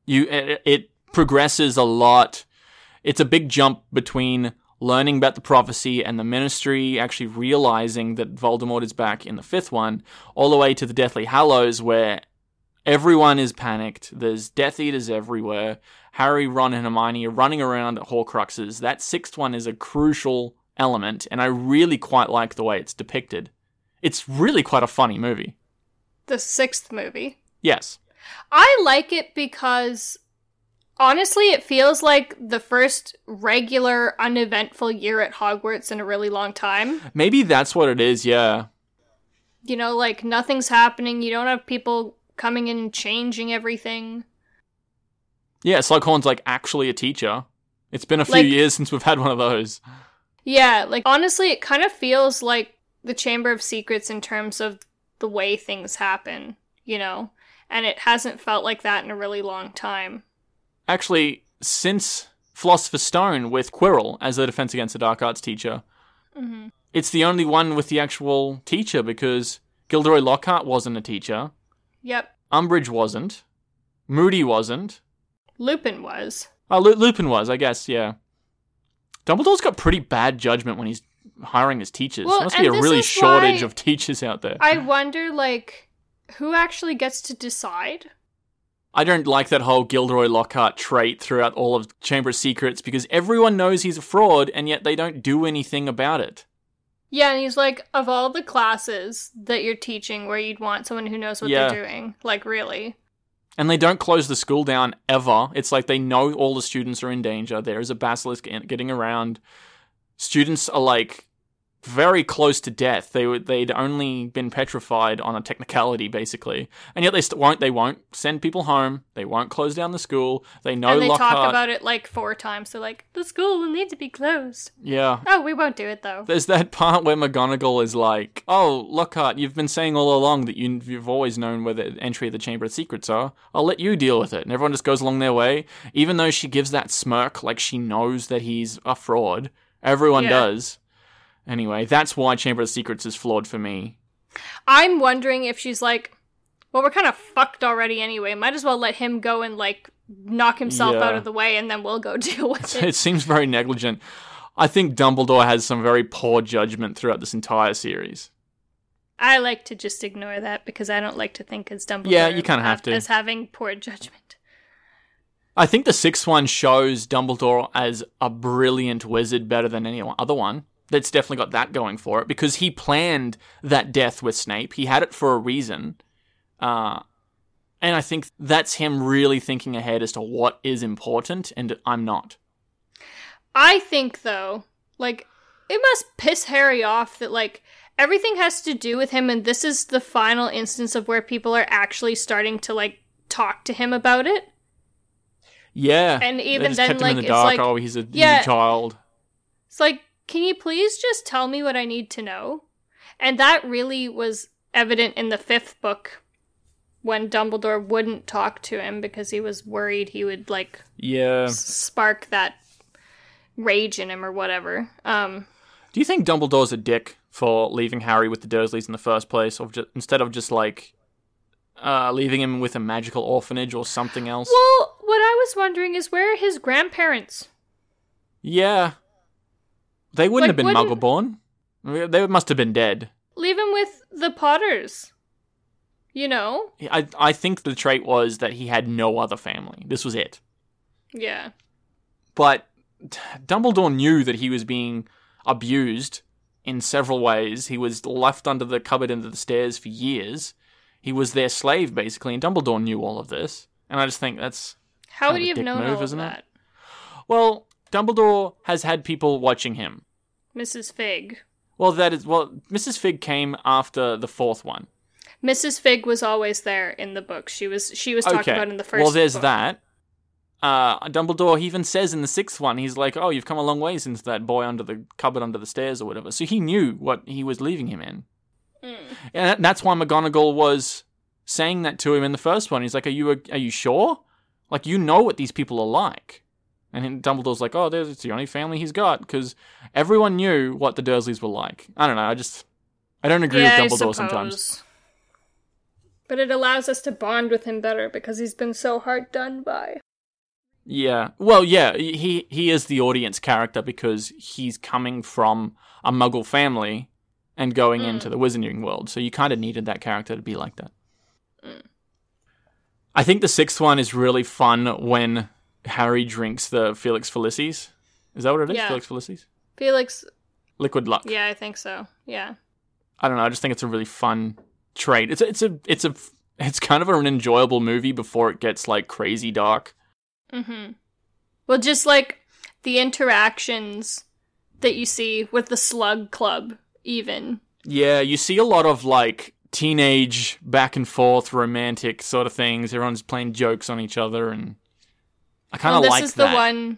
You it, it progresses a lot. It's a big jump between learning about the prophecy and the ministry actually realizing that Voldemort is back in the fifth one, all the way to the Deathly Hallows where everyone is panicked. There's Death Eaters everywhere. Harry, Ron, and Hermione are running around at Horcruxes. That sixth one is a crucial element, and I really quite like the way it's depicted. It's really quite a funny movie. The sixth movie. Yes. I like it because honestly, it feels like the first regular, uneventful year at Hogwarts in a really long time. Maybe that's what it is, yeah. You know, like nothing's happening. You don't have people coming in and changing everything. Yeah, Slughorn's like actually a teacher. It's been a few Like- years since we've had one of those. Yeah, like honestly, it kind of feels like the Chamber of Secrets in terms of the way things happen, you know? And it hasn't felt like that in a really long time. Actually, since Philosopher's Stone with Quirrell as the Defense Against the Dark Arts teacher, hmm it's the only one with the actual teacher because Gilderoy Lockhart wasn't a teacher, Yep, Umbridge wasn't, Moody wasn't. Lupin was. Oh, Lu- Lupin was, I guess, yeah. Dumbledore's got pretty bad judgment when he's hiring his teachers. Well, there must be a really shortage of teachers out there. I wonder, like, who actually gets to decide? I don't like that whole Gilderoy Lockhart trait throughout all of Chamber of Secrets because everyone knows he's a fraud and yet they don't do anything about it. Yeah, and he's like, of all the classes that you're teaching where you'd want someone who knows what Yeah. they're doing, like, really? And they don't close the school down ever. It's like they know all the students are in danger. There is a basilisk in- getting around. Students are like very close to death. They would they'd only been petrified on a technicality basically, and yet they st- won't they won't send people home. They won't close down the school. They know and they Lockhart. talk about it like four times. They're like, the school will need to be closed. yeah. Oh, we won't do it though. There's that part where McGonagall is like, "Oh, Lockhart, you've been saying all along that you, you've always known where the entry of the Chamber of Secrets are. I'll let you deal with it." And everyone just goes along their way, even though she gives that smirk like she knows that he's a fraud. Everyone Yeah. does. Anyway, that's why Chamber of Secrets is flawed for me. I'm wondering if she's like, well, we're kind of fucked already anyway. Might as well let him go and like knock himself Yeah. out of the way, and then we'll go deal with it. It seems very negligent. I think Dumbledore has some very poor judgment throughout this entire series. I like to just ignore that because I don't like to think as Dumbledore. Yeah, you kinda have uh, to. as having poor judgment. I think the sixth one shows Dumbledore as a brilliant wizard better than any other one. That's definitely got that going for it because he planned that death with Snape. He had it for a reason. Uh, and I think that's him really thinking ahead as to what is important, and I'm not. I think though, like, it must piss Harry off that like everything has to do with him, and this is the final instance of where people are actually starting to like talk to him about it. Yeah. And even then, like, in the it's dark. like- oh, he's a, he's a child. It's like, can you please just tell me what I need to know? And that really was evident in the fifth book when Dumbledore wouldn't talk to him because he was worried he would like Yeah. s- spark that rage in him or whatever. Um, Do you think Dumbledore's a dick for leaving Harry with the Dursleys in the first place, or ju- instead of just like uh, leaving him with a magical orphanage or something else? well, what I was wondering is where are his grandparents? yeah, they wouldn't Like, have been wouldn't- Muggle-born. They must have been dead. Leave him with the Potters. You know? I I think the trait was that he had no other family. This was it. Yeah. But Dumbledore knew that he was being abused in several ways. He was left under the cupboard under the stairs for years. He was their slave basically, and Dumbledore knew all of this. And I just think that's How would he have known move, all of isn't it? that? well, Dumbledore has had people watching him. Mrs. Figg. Well, that is well. Mrs. Figg came after the fourth one. Mrs. Figg was always there in the book. She was she was talked okay. about in the first. well, there's book. that. Uh, Dumbledore he even says in the sixth one, he's like, "Oh, you've come a long way since that boy under the cupboard under the stairs or whatever." So he knew what he was leaving him in, Mm. and that's why McGonagall was saying that to him in the first one. He's like, "Are you are you sure? Like you know what these people are like?" And Dumbledore's like, "Oh, there's it's the only family he's got because everyone knew what the Dursleys were like." I don't know. I just I don't agree yeah, with Dumbledore sometimes. But it allows us to bond with him better because he's been so hard done by. Yeah. Well, yeah, he he is the audience character because he's coming from a muggle family and going Mm. into the wizarding world. So you kind of needed that character to be like that. Mm. I think the sixth one is really fun when Harry drinks the Felix Felicis. Is that what it is? Yeah. Felix Felicis? Felix, Liquid luck. yeah, I think so. Yeah. I don't know. I just think it's a really fun trait. It's a, it's a it's a it's kind of an enjoyable movie before it gets like crazy dark. Mm-hmm. Well, just like the interactions that you see with the Slug Club, even. Yeah, you see a lot of like teenage back and forth romantic sort of things. Everyone's playing jokes on each other, and I kind Well, of this is the one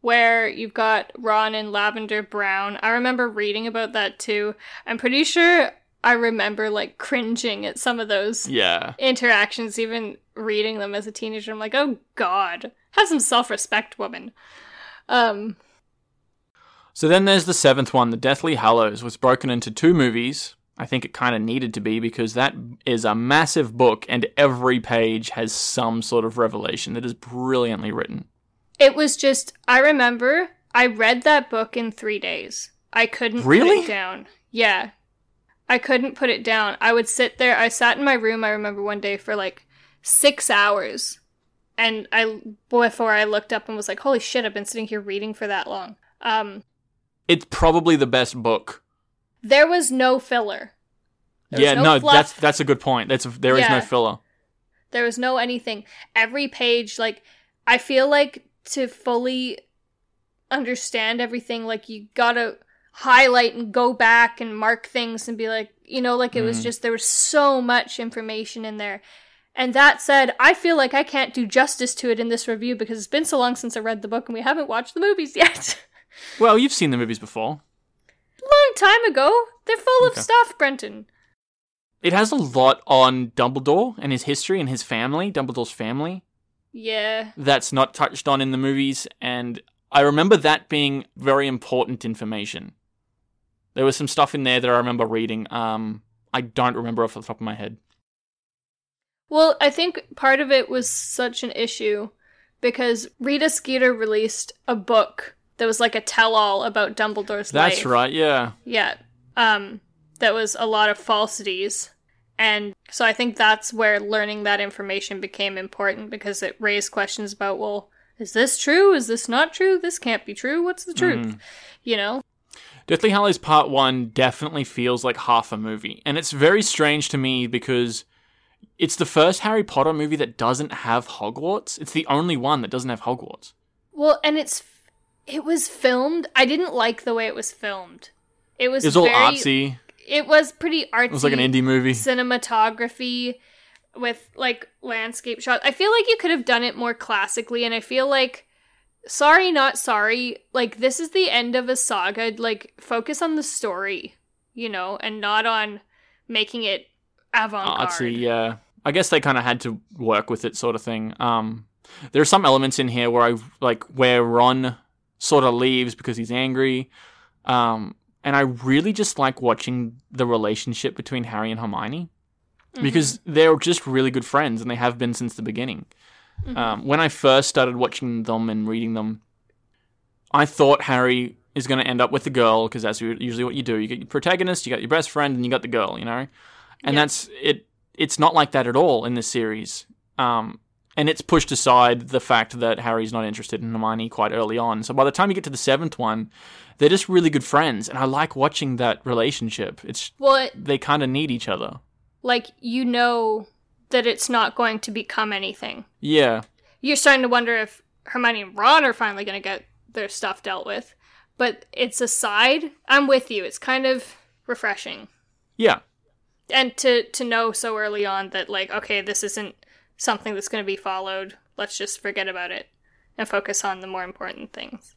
where you've got Ron and Lavender Brown. I remember reading about that too. I'm pretty sure I remember like cringing at some of those Yeah, interactions, even reading them as a teenager. I'm like, oh god, have some self-respect, woman. Um, So then there's the seventh one, The Deathly Hallows, was broken into two movies. I think it kind of needed to be because that is a massive book and every page has some sort of revelation that is brilliantly written. it was just I remember I read that book in three days. I couldn't Really? put it down. Yeah. I couldn't put it down. I would sit there. I sat in my room, I remember one day for like six hours. And I, before I looked up and was like, holy shit, I've been sitting here reading for that long. Um, It's probably the best book. There was no filler. There yeah, no no, that's that's a good point. That's there is Yeah. no filler. There was no anything. Every page, like, I feel like to fully understand everything, like, you gotta highlight and go back and mark things and be like, you know, like it was Mm. just, there was so much information in there. And that said, I feel like I can't do justice to it in this review because it's been so long since I read the book and we haven't watched the movies yet. Well, you've seen the movies before. Long time ago. They're full of stuff, Brenton. It has a lot on Dumbledore and his history and his family, Dumbledore's family, Yeah. that's not touched on in the movies. And I remember that being very important information. There was some stuff in there that I remember reading. Um, I don't remember off the top of my head. Well, I think part of it was such an issue because Rita Skeeter released a book that was like a tell-all about Dumbledore's life. That's right, yeah. Yeah. Um that was a lot of falsities. And so I think that's where learning that information became important because it raised questions about, well, is this true? Is this not true? This can't be true. What's the truth? Mm. You know? Deathly Hallows Part 1 definitely feels like half a movie. And it's very strange to me because it's the first Harry Potter movie that doesn't have Hogwarts. It's the only one that doesn't have Hogwarts. Well, and it's it was filmed. I didn't like the way it was filmed. It was It's all very, artsy. It was pretty artsy. It was like an indie movie. cinematography with like landscape shots. I feel like you could have done it more classically, and I feel like sorry, not sorry. Like this is the end of a saga. Like focus on the story, you know, and not on making it avant-garde. artsy, yeah. I guess they kind of had to work with it, sort of thing. Um, there are some elements in here where I like where Ron sort of leaves because he's angry, um, and I really just like watching the relationship between Harry and Hermione Mm-hmm. because they're just really good friends and they have been since the beginning. Mm-hmm. Um, when I first started watching them and reading them, I thought Harry is going to end up with the girl because that's usually what you do. You get your protagonist, you got your best friend, and you got the girl. You know, and Yeah. that's it. It's not like that at all in this series. Um, and it's pushed aside the fact that Harry's not interested in Hermione quite early on. So by the time you get to the seventh one, they're just really good friends, and I like watching that relationship. It's well, it, they kind of need each other. like you know that it's not going to become anything. Yeah, You're starting to wonder if Hermione and Ron are finally going to get their stuff dealt with. But it's a side. I'm with you. It's kind of refreshing. yeah. and to to know so early on that like okay this isn't something that's going to be followed let's just forget about it and focus on the more important things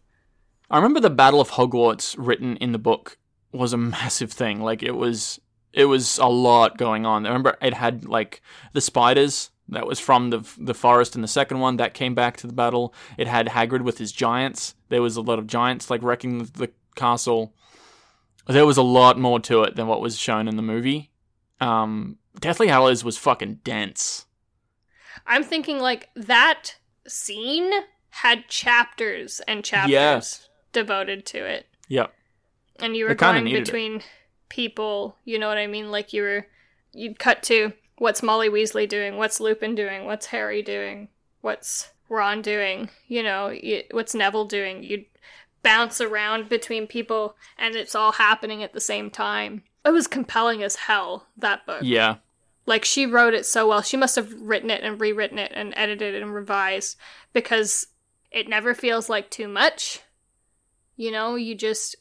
I remember the Battle of Hogwarts written in the book was a massive thing. Like it was it was a lot going on. I remember it had like the spiders that was from the the forest in the second one that came back to the battle. It had Hagrid with his giants. There was a lot of giants like wrecking the, the castle. There was a lot more to it than what was shown in the movie. Um, Deathly Hallows was fucking dense. I'm thinking like that scene had chapters and chapters Yes. devoted to it Yep. and you were going needed it. between people you know what i mean like you were you'd cut to what's molly weasley doing what's lupin doing what's harry doing what's ron doing you know y- what's neville doing you'd bounce around between people and it's all happening at the same time it was compelling as hell that book Yeah. Like she wrote it so well she must have written it and rewritten it and edited it and revised because it never feels like too much you know you just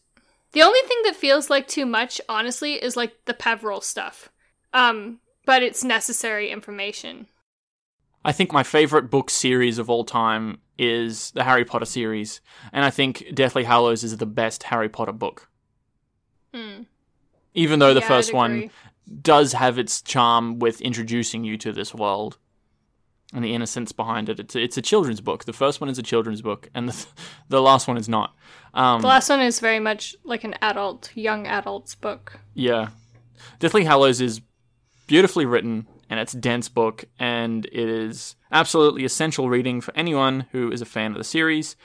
the only thing that feels like too much honestly is like the Peverell stuff um but it's necessary information I think my favorite book series of all time is the Harry Potter series, and I think Deathly Hallows is the best Harry Potter book. Hmm. Even though the Yeah, first one. Does have its charm with introducing you to this world and the innocence behind it. It's a, it's a children's book. The first one is a children's book, and the the last one is not. Um, the last one is very much like an adult young adult's book Yeah. Deathly Hallows is beautifully written and it's a dense book and it is absolutely essential reading for anyone who is a fan of the series.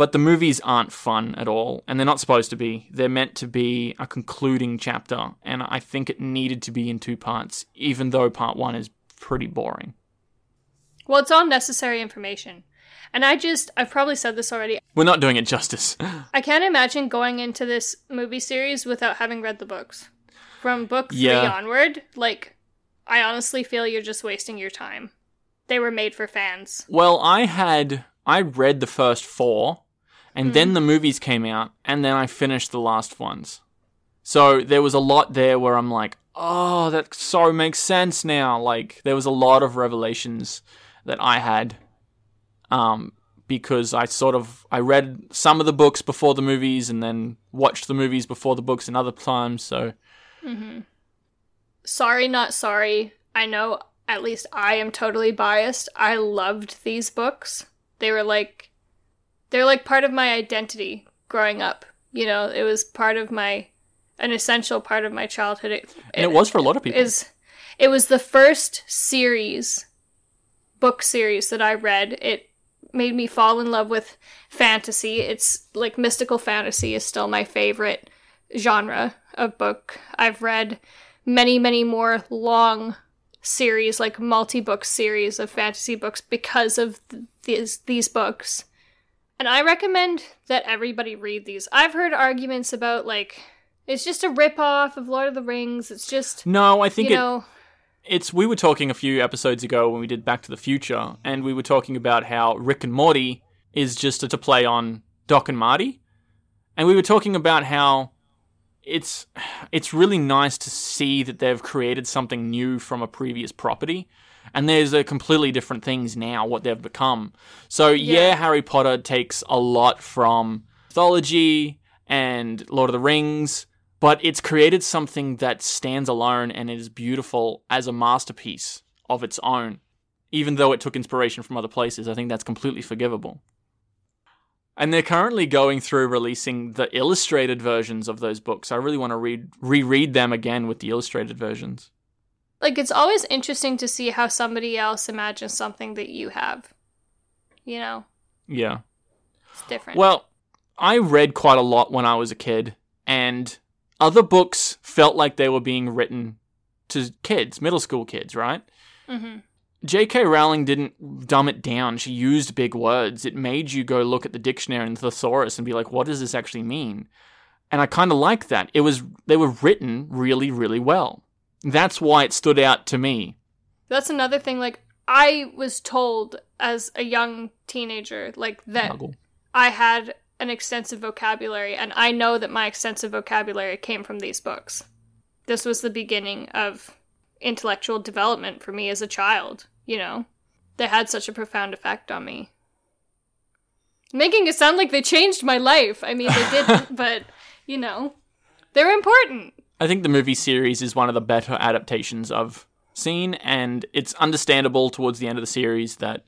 But the movies aren't fun at all and they're not supposed to be. They're meant to be a concluding chapter and I think it needed to be in two parts even though part 1 is pretty boring. well it's all necessary information and i just i've probably said this already We're not doing it justice. I can't imagine going into this movie series without having read the books. From book three Yeah. onward, like, I honestly feel you're just wasting your time. they were made for fans. Well, I had I read the first four, and then the movies came out, and then I finished the last ones. So there was a lot there where I'm like, oh, that so makes sense now. Like there was a lot of revelations that I had, um, because I sort of I read some of the books before the movies, and then watched the movies before the books, and other times. So Sorry, not sorry. I know at least I am totally biased. I loved these books. They were like they're like part of my identity growing up. You know, it was part of my an essential part of my childhood. It, and it was for a lot of people. is it was the first series book series that I read. It made me fall in love with fantasy. It's like mystical fantasy is still my favorite genre of book. I've read many, many more long series, like multi-book series of fantasy books because of th- these these books. And I recommend that everybody read these. I've heard arguments about like it's just a rip-off of Lord of the Rings. It's just no, I think you it, know it's we were talking a few episodes ago when we did Back to the Future, and we were talking about how Rick and Morty is just to play on Doc and Marty, and we were talking about how it's it's really nice to see that they've created something new from a previous property. And there's a completely different things now what they've become. So yeah, Yeah. Harry Potter takes a lot from mythology and Lord of the Rings, but it's created something that stands alone and is beautiful as a masterpiece of its own. Even though it took inspiration from other places, I think that's completely forgivable. And they're currently going through releasing the illustrated versions of those books. I really want to read reread them again with the illustrated versions. Like it's always interesting to see how somebody else imagines something that you have. You know, Yeah. it's different. Well, I read quite a lot when I was a kid, and other books felt like they were being written to kids, middle school kids, right? hmm J.K. Rowling didn't dumb it down. She used big words. It made you go look at the dictionary and thesaurus and be like, what does this actually mean? And I kind of like that. It was they were written really, really well. That's why it stood out to me. That's another thing. Like I was told as a young teenager, like that Muggle. I had an extensive vocabulary, and I know that my extensive vocabulary came from these books. This was the beginning of intellectual development for me as a child, you know? They had such a profound effect on me. Making it sound like they changed my life. I mean, they didn't, but, you know, they're important. I think the movie series is one of the better adaptations I've seen, and it's understandable towards the end of the series that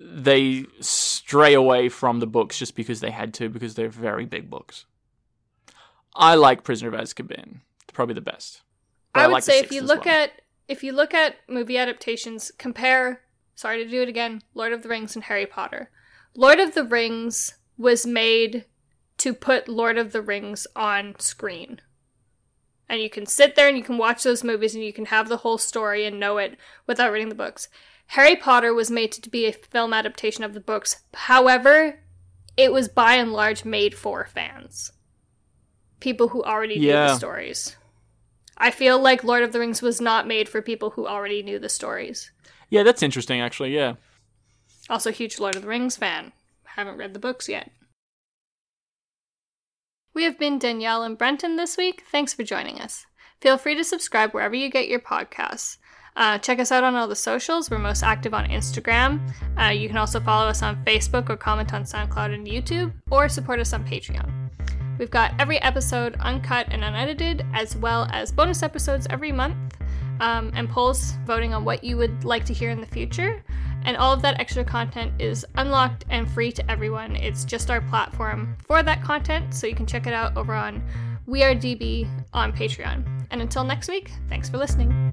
they stray away from the books just because they had to, because they're very big books. I like Prisoner of Azkaban. It's probably the best. But I would like say if you look well. at if you look at movie adaptations, compare sorry to do it again, Lord of the Rings and Harry Potter. Lord of the Rings was made to put Lord of the Rings on screen. And you can sit there and you can watch those movies and you can have the whole story and know it without reading the books. Harry Potter was made to be a film adaptation of the books. However, it was by and large made for fans. People who already knew the stories. I feel like Lord of the Rings was not made for people who already knew the stories. Yeah, that's interesting, actually. Yeah. Also, huge Lord of the Rings fan. Haven't read the books yet. We have been Danielle and Brenton this week. Thanks for joining us. Feel free to subscribe wherever you get your podcasts. Uh, check us out on all the socials. We're most active on Instagram. Uh, you can also follow us on Facebook or comment on SoundCloud and YouTube, or support us on Patreon. We've got every episode uncut and unedited, as well as bonus episodes every month, um, and polls voting on what you would like to hear in the future. And all of that extra content is unlocked and free to everyone. It's just our platform for that content, so you can check it out over on We Are DB on Patreon. And until next week, thanks for listening.